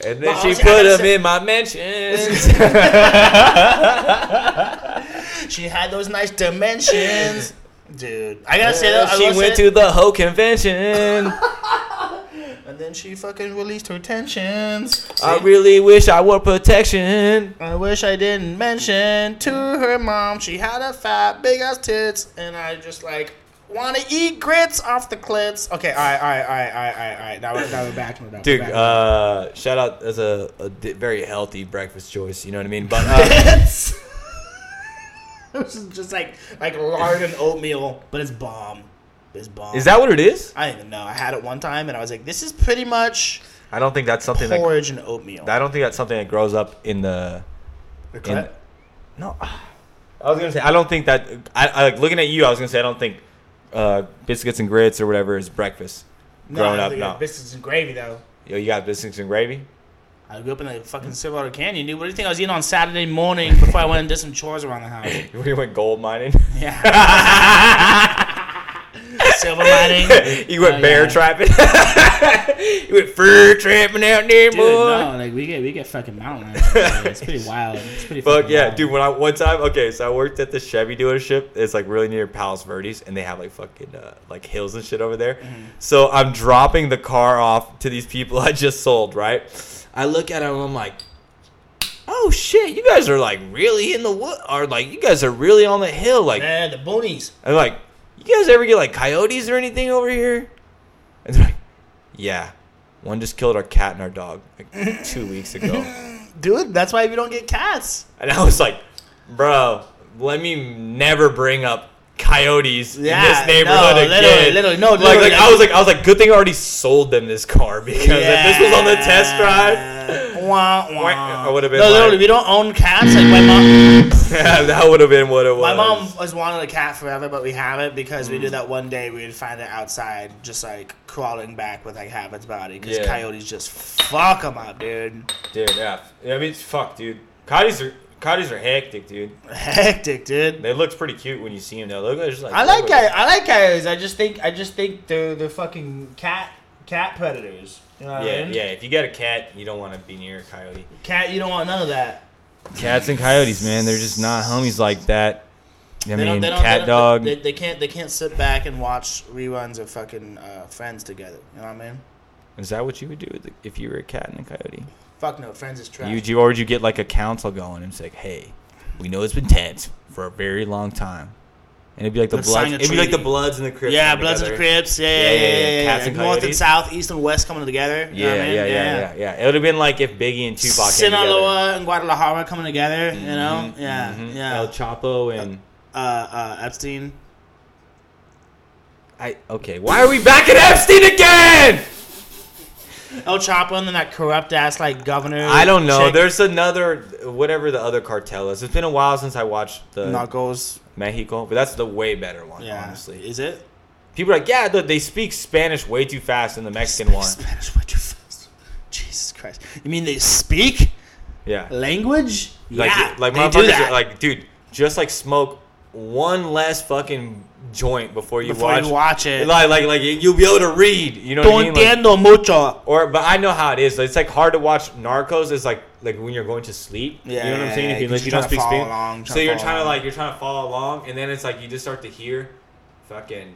then Well, she put them in my mentions. she had those nice dimensions. Dude, I gotta say that. She went to the whole convention. And then she fucking released her tensions. I really wish I wore protection. I wish I didn't mention to her mom she had a fat, big ass tits, and I just like want to eat grits off the clits. Okay, all right, all right, all right, all right, all right, all right. Now we're, now we're back now we're Dude, back. uh, shout out as a, a di- very healthy breakfast choice. You know what I mean? But uh, It's this is just like like lard and oatmeal, but it's bomb. It's bomb. is that what it is? I didn't even know. I had it one time, and I was like, "This is pretty much I don't think that's something that. porridge and oatmeal." I don't think that's something that grows up in the. The In, no, I was gonna say I don't think that. I, I like looking at you. I was gonna say I don't think uh, biscuits and grits or whatever is breakfast. no, growing I up, think no. biscuits and gravy though. Yo, you got biscuits and gravy. I grew up in the fucking Silverado Canyon, dude. What do you think I was eating on Saturday morning before I went and did some chores around the house? We went gold mining. Yeah. Silver mining. you went Oh, bear yeah. trapping. you went fur trapping out there, Dude, boy. no, like we get we get fucking mountain lions. It's pretty wild. It's pretty Fuck yeah, wild. dude. When I one time, okay, so I worked at the Chevy dealership. It's like really near Palos Verdes, and they have like fucking uh, like hills and shit over there. Mm-hmm. So I'm dropping the car off to these people I just sold. Right? I look at them, I'm like, oh shit, you guys are like really in the wood, or like you guys are really on the hill. Like, Man, the boonies. I'm like, you guys ever get like coyotes or anything over here? And they're like, yeah. One just killed our cat and our dog like two weeks ago. Dude, that's why we don't get cats. And I was like, bro, let me never bring up coyotes Yeah, in this neighborhood no, again. literally, literally, no, like, literally, like I was like, I was like, good thing I already sold them this car because if this was on the test drive, Wah, wah. I would've been No, like- literally, we don't own cats. Like my mom, that would have been what it was. my mom has wanted a cat forever, but we haven't because we knew that one day. We'd find it outside, just like crawling back with like half its body because Yeah. coyotes just fuck them up, dude. dude, yeah, I mean, fuck, dude. Coyotes are coyotes are hectic, dude. Hectic, dude. They look pretty cute when you see them. They look just like I like coyotes. I like coyotes. I just think I just think they're they're fucking cat cat predators. You know what I Yeah, mean? yeah. If you got a cat, you don't want to be near a coyote. Cat, you don't want none of that. Cats and coyotes, man, they're just not homies like that. I They mean, don't, they don't, cat they don't- dog. They, they can't. They can't sit back and watch reruns of fucking uh, Friends together. You know what I mean? Is that what you would do with- if you were a cat and a coyote? Fuck no. Friends is trash. You, you or would you get like a council going and say, "Hey, we know it's been tense for a very long time," and it'd be like the Let's sign bloods. a It'd be like the treaty. bloods and the crips. yeah, coming Bloods and together. Crips. Yeah, yeah, Yeah, yeah, yeah, yeah. yeah. yeah, Cats and North and Coyotes. South, East and West coming together. You know Yeah, what I mean? yeah, yeah, yeah, yeah. It would have been like if Biggie and Tupac came together. Sinaloa and Guadalajara coming together. You know? Mhm, Yeah, mhm. yeah. El Chapo and uh, uh, Epstein. I. Okay, why are we back at Epstein again? El Chapo and then that corrupt ass like governor. I don't know. chick. There's another, whatever the other cartel is. It's been a while since I watched the Narcos. Mexico, but that's the way better one, Yeah. honestly. Is it? People are like, yeah, they- they speak Spanish way too fast in the Mexican one. Spanish way too fast. Jesus Christ. You mean they speak Yeah. language? Like, yeah. like they do motherfuckers that. are like, dude, just like smoke one less fucking joint before you Before watch you watch it. Like like like you'll be able to read. You know what I mean? Like, mucho. or but I know how it is. It's like hard to watch Narcos. It's like like when you're going to sleep. Yeah, you know what I'm saying. yeah, If you, like, you don't speak Spanish, along, so you're trying to like you're trying to follow along, and then it's like you just start to hear, fucking,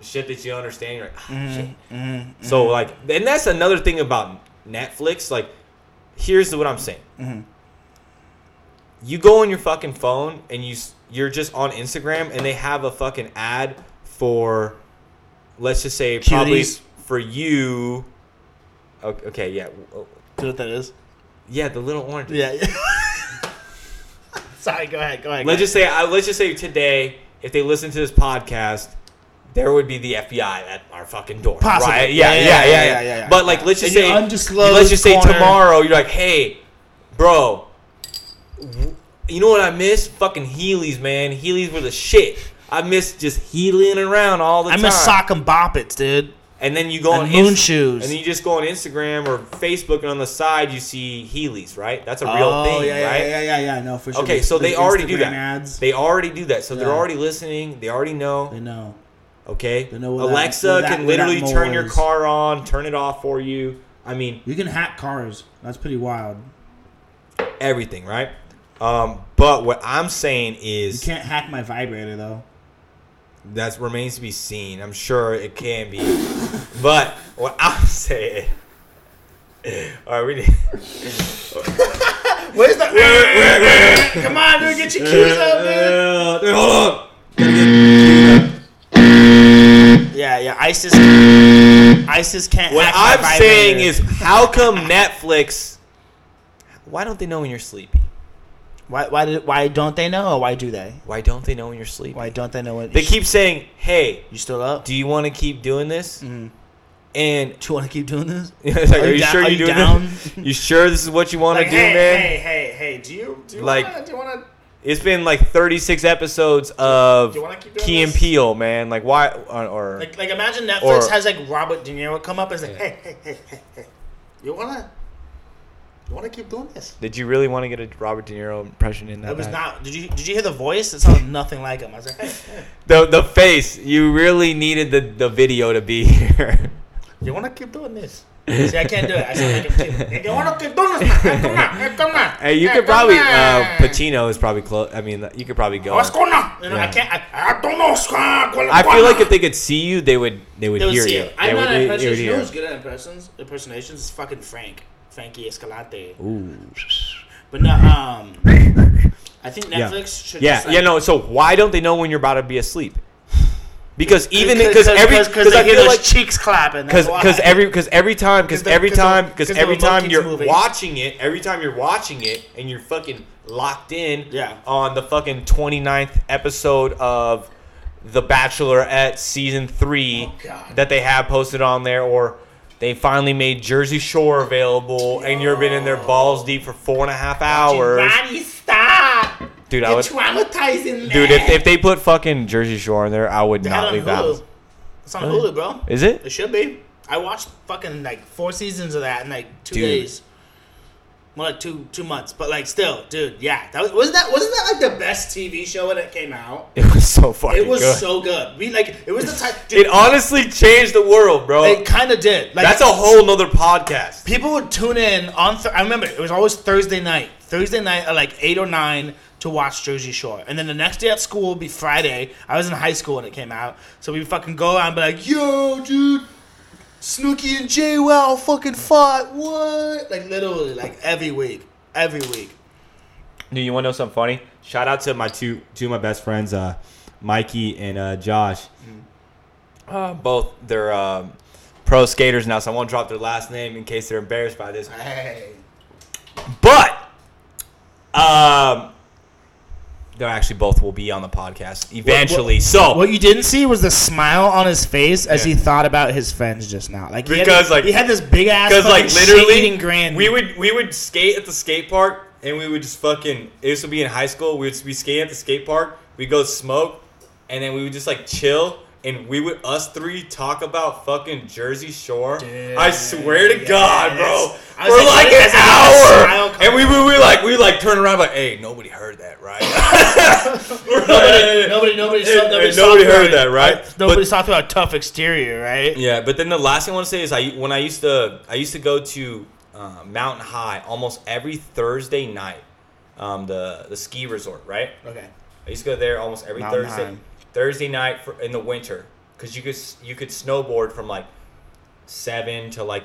shit that you understand. You're like, ah, Mm-hmm, shit. So like, and that's another thing about Netflix. Like, here's what I'm saying. Mm-hmm. You go on your fucking phone and you you're just on Instagram and they have a fucking ad for, let's just say probably Cuties. for you. Okay, okay yeah, oh, Do what that is? yeah, the little orange. Yeah. yeah. Sorry, go ahead. Go ahead. Let's just say, uh, let's just say today, if they listen to this podcast, there would be the FBI at our fucking door. Possibly. Right? Yeah, yeah, yeah, yeah, yeah, yeah. But like, let's just In say, let's just say corner. tomorrow, you're like, hey, bro, you know what I miss? Fucking Heelys, man. Heelys were the shit. I miss just heeling around all the I time. I miss sock and bop it, dude. And then you go And on moon Inst- shoes. and then you just go on Instagram or Facebook, and on the side you see Heelys, right? That's a oh, real oh, thing, yeah, right? yeah, yeah, yeah, yeah, I know for sure. Okay, so the they already do that. Ads, They already do that. So they're already listening. They already know. they know. Okay. They know what that- Alexa what that- can that literally turn your car on, turn it off for you. I mean, You can hack cars. That's pretty wild. everything, right? Um, but what I'm saying is, You can't hack my vibrator though. that remains to be seen. I'm sure it can be, but what I'm saying. All right, we need. Where's the? Come on, dude, get your keys up, dude. Dude, hold on. Yeah, yeah. ISIS. ISIS can't. What hack I'm vibrator. saying is, how come Netflix? Why don't they know when you're sleepy? Why? Why did? Why don't they know? Or why do they? Why don't they know when you're sleepy? Why don't they know what? They keep saying, "Hey, You still up? do you want to keep doing this?" Mm-hmm. And Do you want to keep doing this? it's like, Are are, you you da- sure are you're you doing down? this? You sure this is what you want to Like, do, hey, man? hey, hey, hey, do you do you Like- wanna, do you want to? It's been like 36 episodes of you wanna keep doing Key and this? Peele, man. Like why? Or, or Like, like imagine Netflix Or- has like Robert De Niro come up and say, hey, hey, hey, hey, hey, you wanna, you wanna keep doing this? did you really want to get a Robert De Niro impression in that? It was bad? not. Did you did you hear the voice? It sounded nothing like him. I was like, hey, hey the the face. You really needed the the video to be here. you wanna keep doing this? See, I can't do it. I said, like him too. Hey, you wanna keep doing this? Hey, come on, hey, come on. Hey, you Hey, could probably on. uh, Pacino is probably close. I mean, you could probably go. What's going on? You know, I can't. I, I don't know. I feel like if they could see you, they would they would They would hear see you. it. I'm They not would- an they- they would impressionist. You know hear. who's good at impressions? Impersonations is fucking Frank, Frankie Escalante. Ooh. But no, um, I think Yeah. Netflix should. Yeah, just, like, yeah, no. So why don't they know when you're about to be asleep? Because even Cause- every cause I feel like cheeks clapping. because because every because every time because every time because every time you're moving. watching it every time you're watching it and you're fucking locked in Yeah. on the fucking 29th episode of The Bachelorette season three Oh, that they have posted on there or. They finally made Jersey Shore available, and you've been in there balls deep for four and a half hours. Johnny, stop! Dude, I You're would, traumatizing dude, man. if, if they put fucking Jersey Shore in there, I would not leave. Hulu. It's on Hulu, bro. Is it? It should be. I watched fucking like four seasons of that in like two Dude. days. More like two two months, but like still, dude, yeah. That was wasn't that wasn't that like the best TV show when it came out? It was so fucking It was good. so good. We like it was the type. Dude, it honestly changed the world, bro. it kind of did. Like That's a whole nother podcast. people would tune in on. Th- I remember it was always Thursday night. Thursday night at like eight or nine to watch Jersey Shore, and then the next day at school would be Friday. I was in high school when it came out, so we fucking go out and be like, "Yo, dude, Snooki and Jay Wow fucking fought. What? Like literally, like every week, every week. Dude, you want to know something funny? Shout out to my two two of my best friends, uh, Mikey and uh, Josh. Uh, both they're um, pro skaters now, so I won't drop their last name in case they're embarrassed by this. Hey, But um, they actually both will be on the podcast eventually. so What you didn't see was the smile on his face as Yeah. he thought about his friends just now. Like he Because, this- like- he had this big ass because like literally grin. we would we would skate at the skate park and we would just fucking this would be in high school we would be skating at the skate park We would go smoke and then we would just like chill and we would us three talk about fucking Jersey Shore. I swear to God, bro, for like, like an is that? Smile hour, and we would we like we like turn around like, hey, nobody heard that, right? nobody, nobody, nobody, Hey, hey, nobody heard about- that, right? uh, Nobody's talking about tough exterior, right? Yeah, but then the last thing I want to say is I when I used to I used to go to uh, Mountain High almost every Thursday night, um, the the ski resort, right? Okay. I used to go there almost every Mountain Thursday High. Thursday night for, in the winter because you could you could snowboard from like seven to like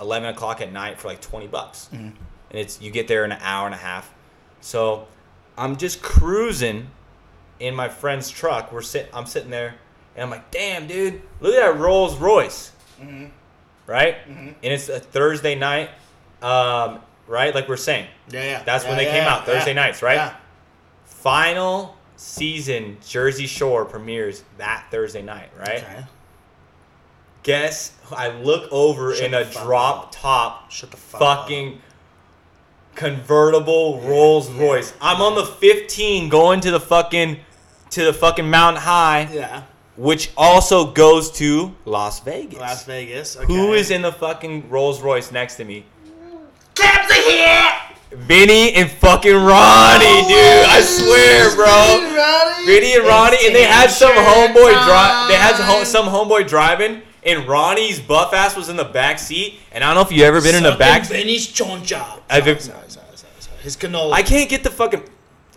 eleven o'clock at night for like twenty bucks, Mm-hmm. and it's you get there in an hour and a half. So I'm just cruising in my friend's truck. We're sit I'm sitting there, and I'm like, damn, dude, look at that Rolls Royce, Mm-hmm. right? And it's a Thursday night, um, right? Like we're saying, Yeah, yeah. That's when they yeah, came yeah, out, Thursday yeah, nights, right? Yeah. final season Jersey Shore premieres that Thursday night, right? Okay. Guess I look over Shut in a drop up. top Shut the fuck fucking convertible Rolls Royce. I'm on the 15 going to the fucking to the fucking Mountain High, Yeah. which also goes to Las Vegas. Las Vegas. Okay. Who is in the fucking Rolls Royce next to me? Vinny and fucking Ronnie, oh, dude. I swear, bro. Vinny and Ronnie, and they had some homeboy drive. They had some, some homeboy driving, and Ronnie's buff ass was in the back seat. And I don't know if you ever been in the back. Benny's choncha. I've been- Sorry, sorry, sorry, sorry. His canola. I can't get the fucking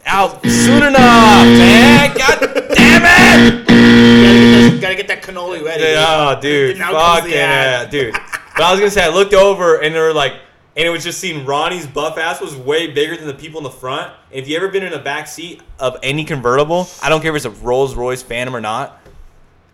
out soon enough, man. God damn it! gotta, get this, gotta get that cannoli ready. Oh, dude, Now fucking yeah, dude. But I was gonna say, I looked over and they were like, and it was just seeing Ronnie's buff ass was way bigger than the people in the front. If you ever been in a back seat of any convertible, I don't care if it's a Rolls Royce Phantom or not,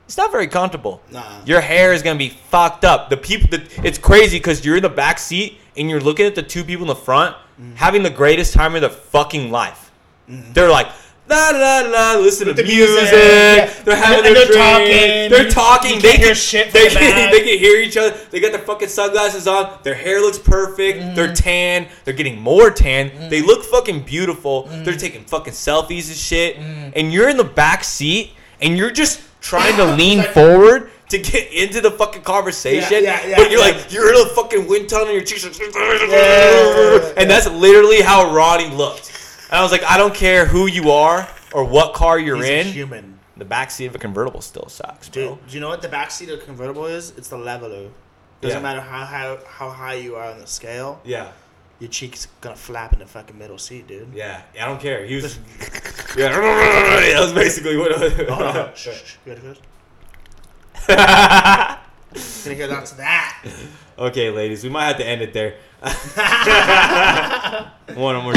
it's not very comfortable. Nah. Your hair is gonna be fucked up. The people, the, it's crazy because you're in the back seat and you're looking at the two people in the front Mm-hmm. having the greatest time of their fucking life. They're like. La la la, listen to the music. music, yeah. They're having And their they're drink. talking. They're talking. You they can't hear shit They the can, they can hear each other. They got their fucking sunglasses on. Their hair looks perfect. Mm-hmm. They're tan. They're getting more tan. Mm-hmm. They look fucking beautiful. Mm-hmm. They're taking fucking selfies and shit. And you're in the back seat and you're just trying to lean forward to get into the fucking conversation. Yeah, yeah, yeah, but you're like you're in a fucking wind tunnel. And your cheeks are, and that's literally how Ronnie looked. And I was like, I don't care who you are or what car you're He's a in. human. The back seat of a convertible still sucks, bro. Dude, do you know what the backseat of a convertible is? It's the leveler. Doesn't Yeah. matter how high how high you are on the scale, Yeah, your cheek's gonna flap in the fucking middle seat, dude. yeah. I don't care. He was. yeah, that was basically what. It Oh, no. shh, shh. You ready for this? Gonna hear lots of that. okay, ladies, we might have to end it there. One more.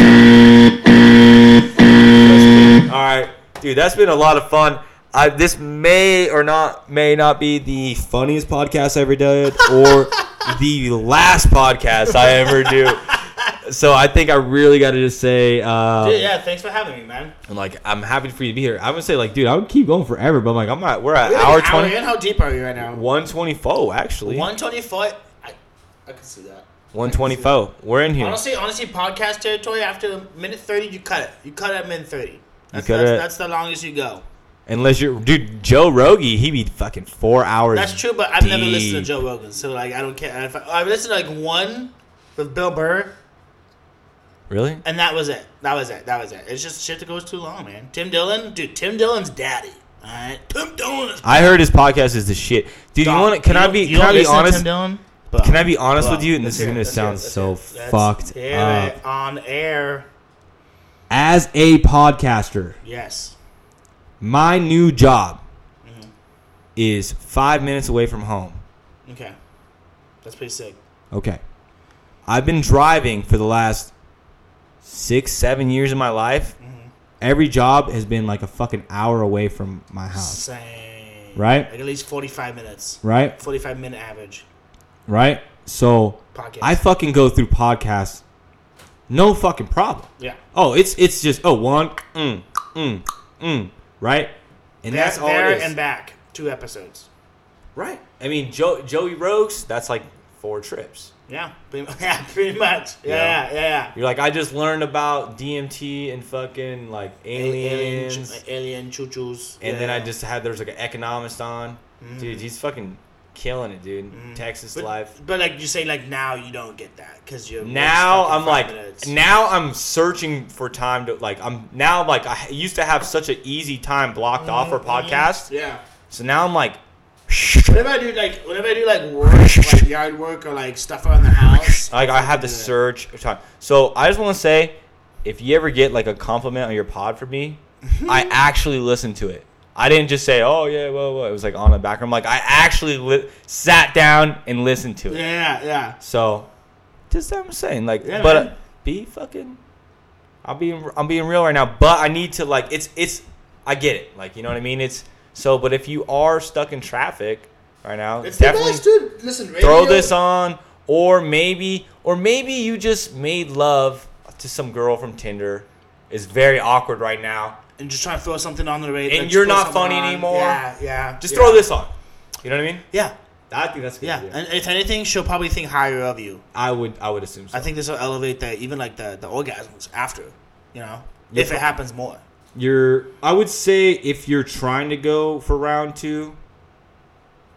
All right, dude, that's been a lot of fun. I, this may or not may not be the funniest podcast I ever did, or the last podcast I ever do. So I think I really got to just say, um, Dude, yeah, thanks for having me, man. I'm like, I'm happy for you to be here. I would say, like, dude, I would keep going forever, but I'm like, I'm at, we're at like hour hour twenty, in. How deep are you right now? one twenty four, actually, One twenty foot. I, I can see that. One twenty four. We're in here. Honestly, honestly, podcast territory after minute thirty, you cut it. You cut it at minute thirty. That's, cut that's, it- that's the longest you go. Unless you're, dude, Joe Rogie, he be fucking four hours. That's true, but I've never listened to. Joe Rogan, so like I don't care. If I, I've listened to like one with Bill Burr, Really? and that was it. That was it. That was it. It's just shit that goes too long, man. Tim Dillon, dude. Tim Dillon's daddy. All right, Tim Dillon is. I heard his podcast is the shit, dude. You want? Can You I be? you Can I be honest? Tim Dillon? Can I be honest with you? And this is gonna sound so. Fucked up. it on air. As a podcaster, Yes. my new job Mm-hmm. is five minutes away from home. Okay. That's pretty sick. Okay. I've been driving for the last six, seven years of my life. Mm-hmm. Every job has been like a fucking hour away from my house. Same. Right? Like at least forty-five minutes. Right? Forty-five minute average. Right? So Podcast. I fucking go through podcasts, no fucking problem. Yeah. Oh, it's it's just oh one, mm, mm, mm, right? And There, that's all there and back. Two episodes. right. I mean, Joe, Joey Rogues, that's like four trips. Yeah. Pretty, yeah. Pretty much. Yeah. Yeah. Yeah. Yeah. You're like, I just learned about DMT and fucking like Alien, aliens, alien choo-choos. and yeah. then I just had there's like an economist on. Mm. Dude, he's fucking killing it, dude. Mm-hmm. Texas But, life. but like you say, like now you don't get that because you're Now I'm like, minutes. now I'm searching for time to like. I'm now like I used to have such an easy time blocked off for podcasts. yeah. So now I'm like, Whenever I do like whenever I do like work, like yard work or like stuff around the house, like I have to search time. So I just want to say, if you ever get like a compliment on your pod from me, I actually listen to it. I didn't just say, "Oh yeah, well, well." It was like on the background. Like I actually li- sat down and listened to it. Yeah, yeah. So, just that I'm saying, like, Yeah, but uh, be fucking. I'm being I'm being real right now, but I need to like it's it's I get it, like you know what I mean. It's so, but if you are stuck in traffic right now, It's definitely best. Listen, radio, throw this on, or maybe or maybe you just made love to some girl from Tinder. It's very awkward right now. And just try to throw something on the radio. And you're not funny on. anymore. Yeah, yeah. Just yeah. throw this on. You know what I mean? Yeah, I think that's a good yeah. idea. And if anything, she'll probably think higher of you. I would I would assume so. I think this will elevate the even like the the orgasms after, you know, Yeah, if it happens more. you're I would say if you're trying to go for round two,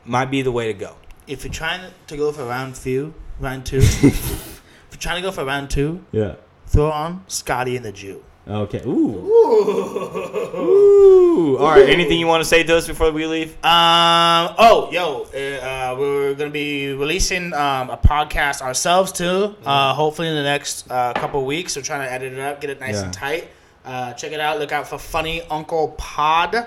might be the way to go. If you're trying to go for round few, round two, if you're trying to go for round two, Yeah. throw on Scotty and the Jew. Okay. Ooh. Ooh. Ooh. All right. Anything you want to say to us before we leave? Um. Oh, yo, uh, uh, we're gonna be releasing um, a podcast ourselves too. Uh, hopefully in the next uh, couple of weeks. We're trying to edit it up, get it nice Yeah. and tight. Uh, check it out. Look out for Funny Uncle Pod.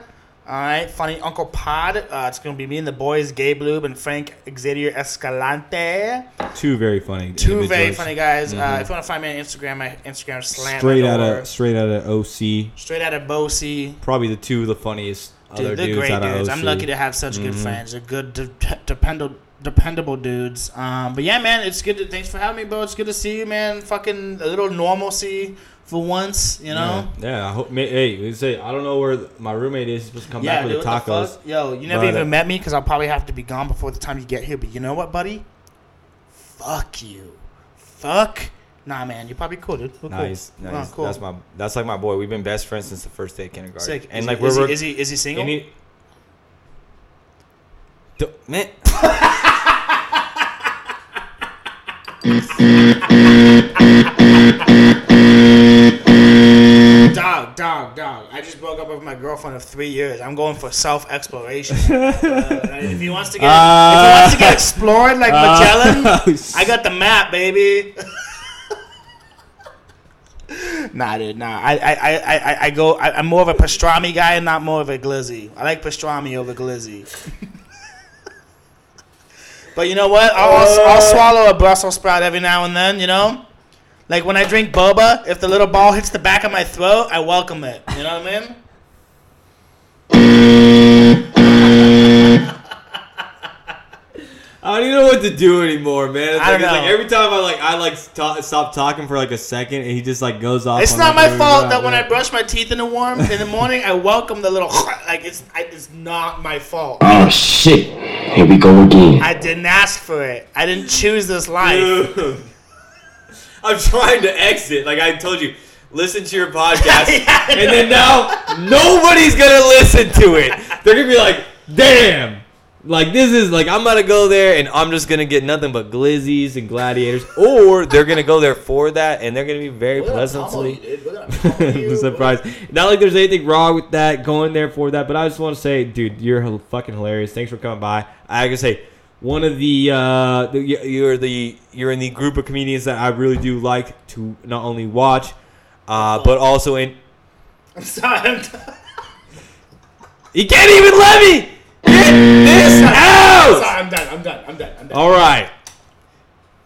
All right, Funny Uncle Pod. Uh, it's gonna be me and the boys, Gabe Lube and Frank Xavier Escalante. Two very funny. Two very funny guys. Uh, if you want to find me on Instagram, my Instagram is slam Straight out of straight out of OC. straight out of Bosie. Probably the two of the funniest Dude, other they're dudes great dudes. I'm lucky to have such Mm-hmm. good friends. They're good, de- dependable, dependable dudes. Um, but yeah, man, it's good. To, thanks for having me, bro. It's good to see you, man. Fucking a little normalcy for once, you know. Yeah, yeah. I hope. Hey, we say I don't know where my roommate is. He's supposed to come back with dude, the the tacos. fuck? Yo, you never But, even uh, met me because I'll probably have to be gone before the time you get here. But you know what, buddy? Fuck you. Fuck. Nah, man, you're probably cool, dude. We're Nice, cool. nice. Oh, cool. That's my that's like my boy. We've been best friends since the first day of kindergarten. Sick. And is like he, we're is, he, is he is he single? D- man. I just broke up with my girlfriend of three years. I'm going for self exploration. Uh, if he wants to get, if he wants to get uh. explored like uh. Magellan, oh, I got the map, baby. nah, dude, nah. I, I, I, I, I go. I, I'm more of a pastrami guy, and not more of a glizzy. I like pastrami over glizzy. but you know what? I'll, I'll, I'll swallow a Brussels sprout every now and then. You know. Like when I drink boba, if the little ball hits the back of my throat, I welcome it. You know what I mean? I don't even know what to do anymore, man. It's I like, don't it's like every time I like I like ta- stop talking for like a second, and he just like goes off. It's on, not like, my fault that when I brush my teeth in the warm in the morning, I welcome the little like it's I, it's not my fault. Oh shit. Here we go again. I didn't ask for it. I didn't choose this life. I'm trying to exit. Like I told you, listen to your podcast, and then now nobody's gonna listen to it. They're gonna be like, "Damn." Like this is like I'm gonna go there and I'm just gonna get nothing but glizzies and gladiators, or they're gonna go there for that and they're gonna be very pleasantly surprised. Not like there's anything wrong with that going there for that, but I just want to say, dude, you're fucking hilarious. Thanks for coming by. I gotta say, one of the, uh, the you- you're the you're in the group of comedians that I really do like to not only watch, uh, but also in. I'm sorry. I'm done. You can't even let me get this out. sorry. I'm done. I'm done. I'm done. I'm done. All right.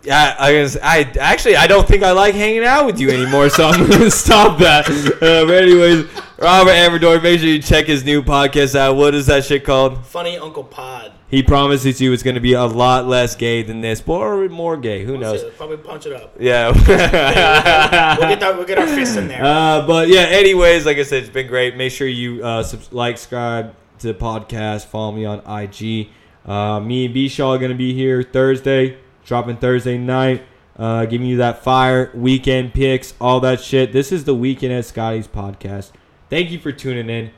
Yeah, I guess I actually I don't think I like hanging out with you anymore, so I'm gonna stop that. Uh, but anyways, Robert Amador, make sure you check his new podcast out. What is that shit called? Funny Uncle Pod. He promises you it's gonna be a lot less gay than this, or more gay. Who knows? Probably punch it up. Yeah. We'll get that. We'll get our fists in there. Uh, but yeah, anyways, like I said, it's been great. Make sure you uh, sub- like, subscribe to the podcast. Follow me on IG. Uh, me and B Shaw are gonna be here Thursday, dropping Thursday night, uh, giving you that fire weekend picks, all that shit. This is the weekend at Scotty's podcast. Thank you for tuning in.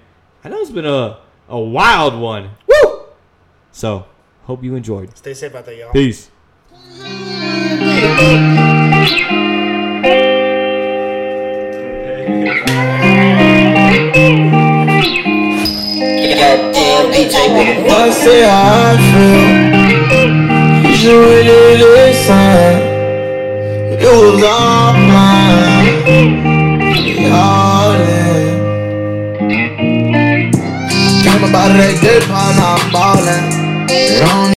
I know it's been a a wild one. Woo! So Hope you enjoyed. Stay safe out there, y'all. Peace. I say how I feel. You really listen. It was all mine. All in. Came about good part, now I'm ballin'.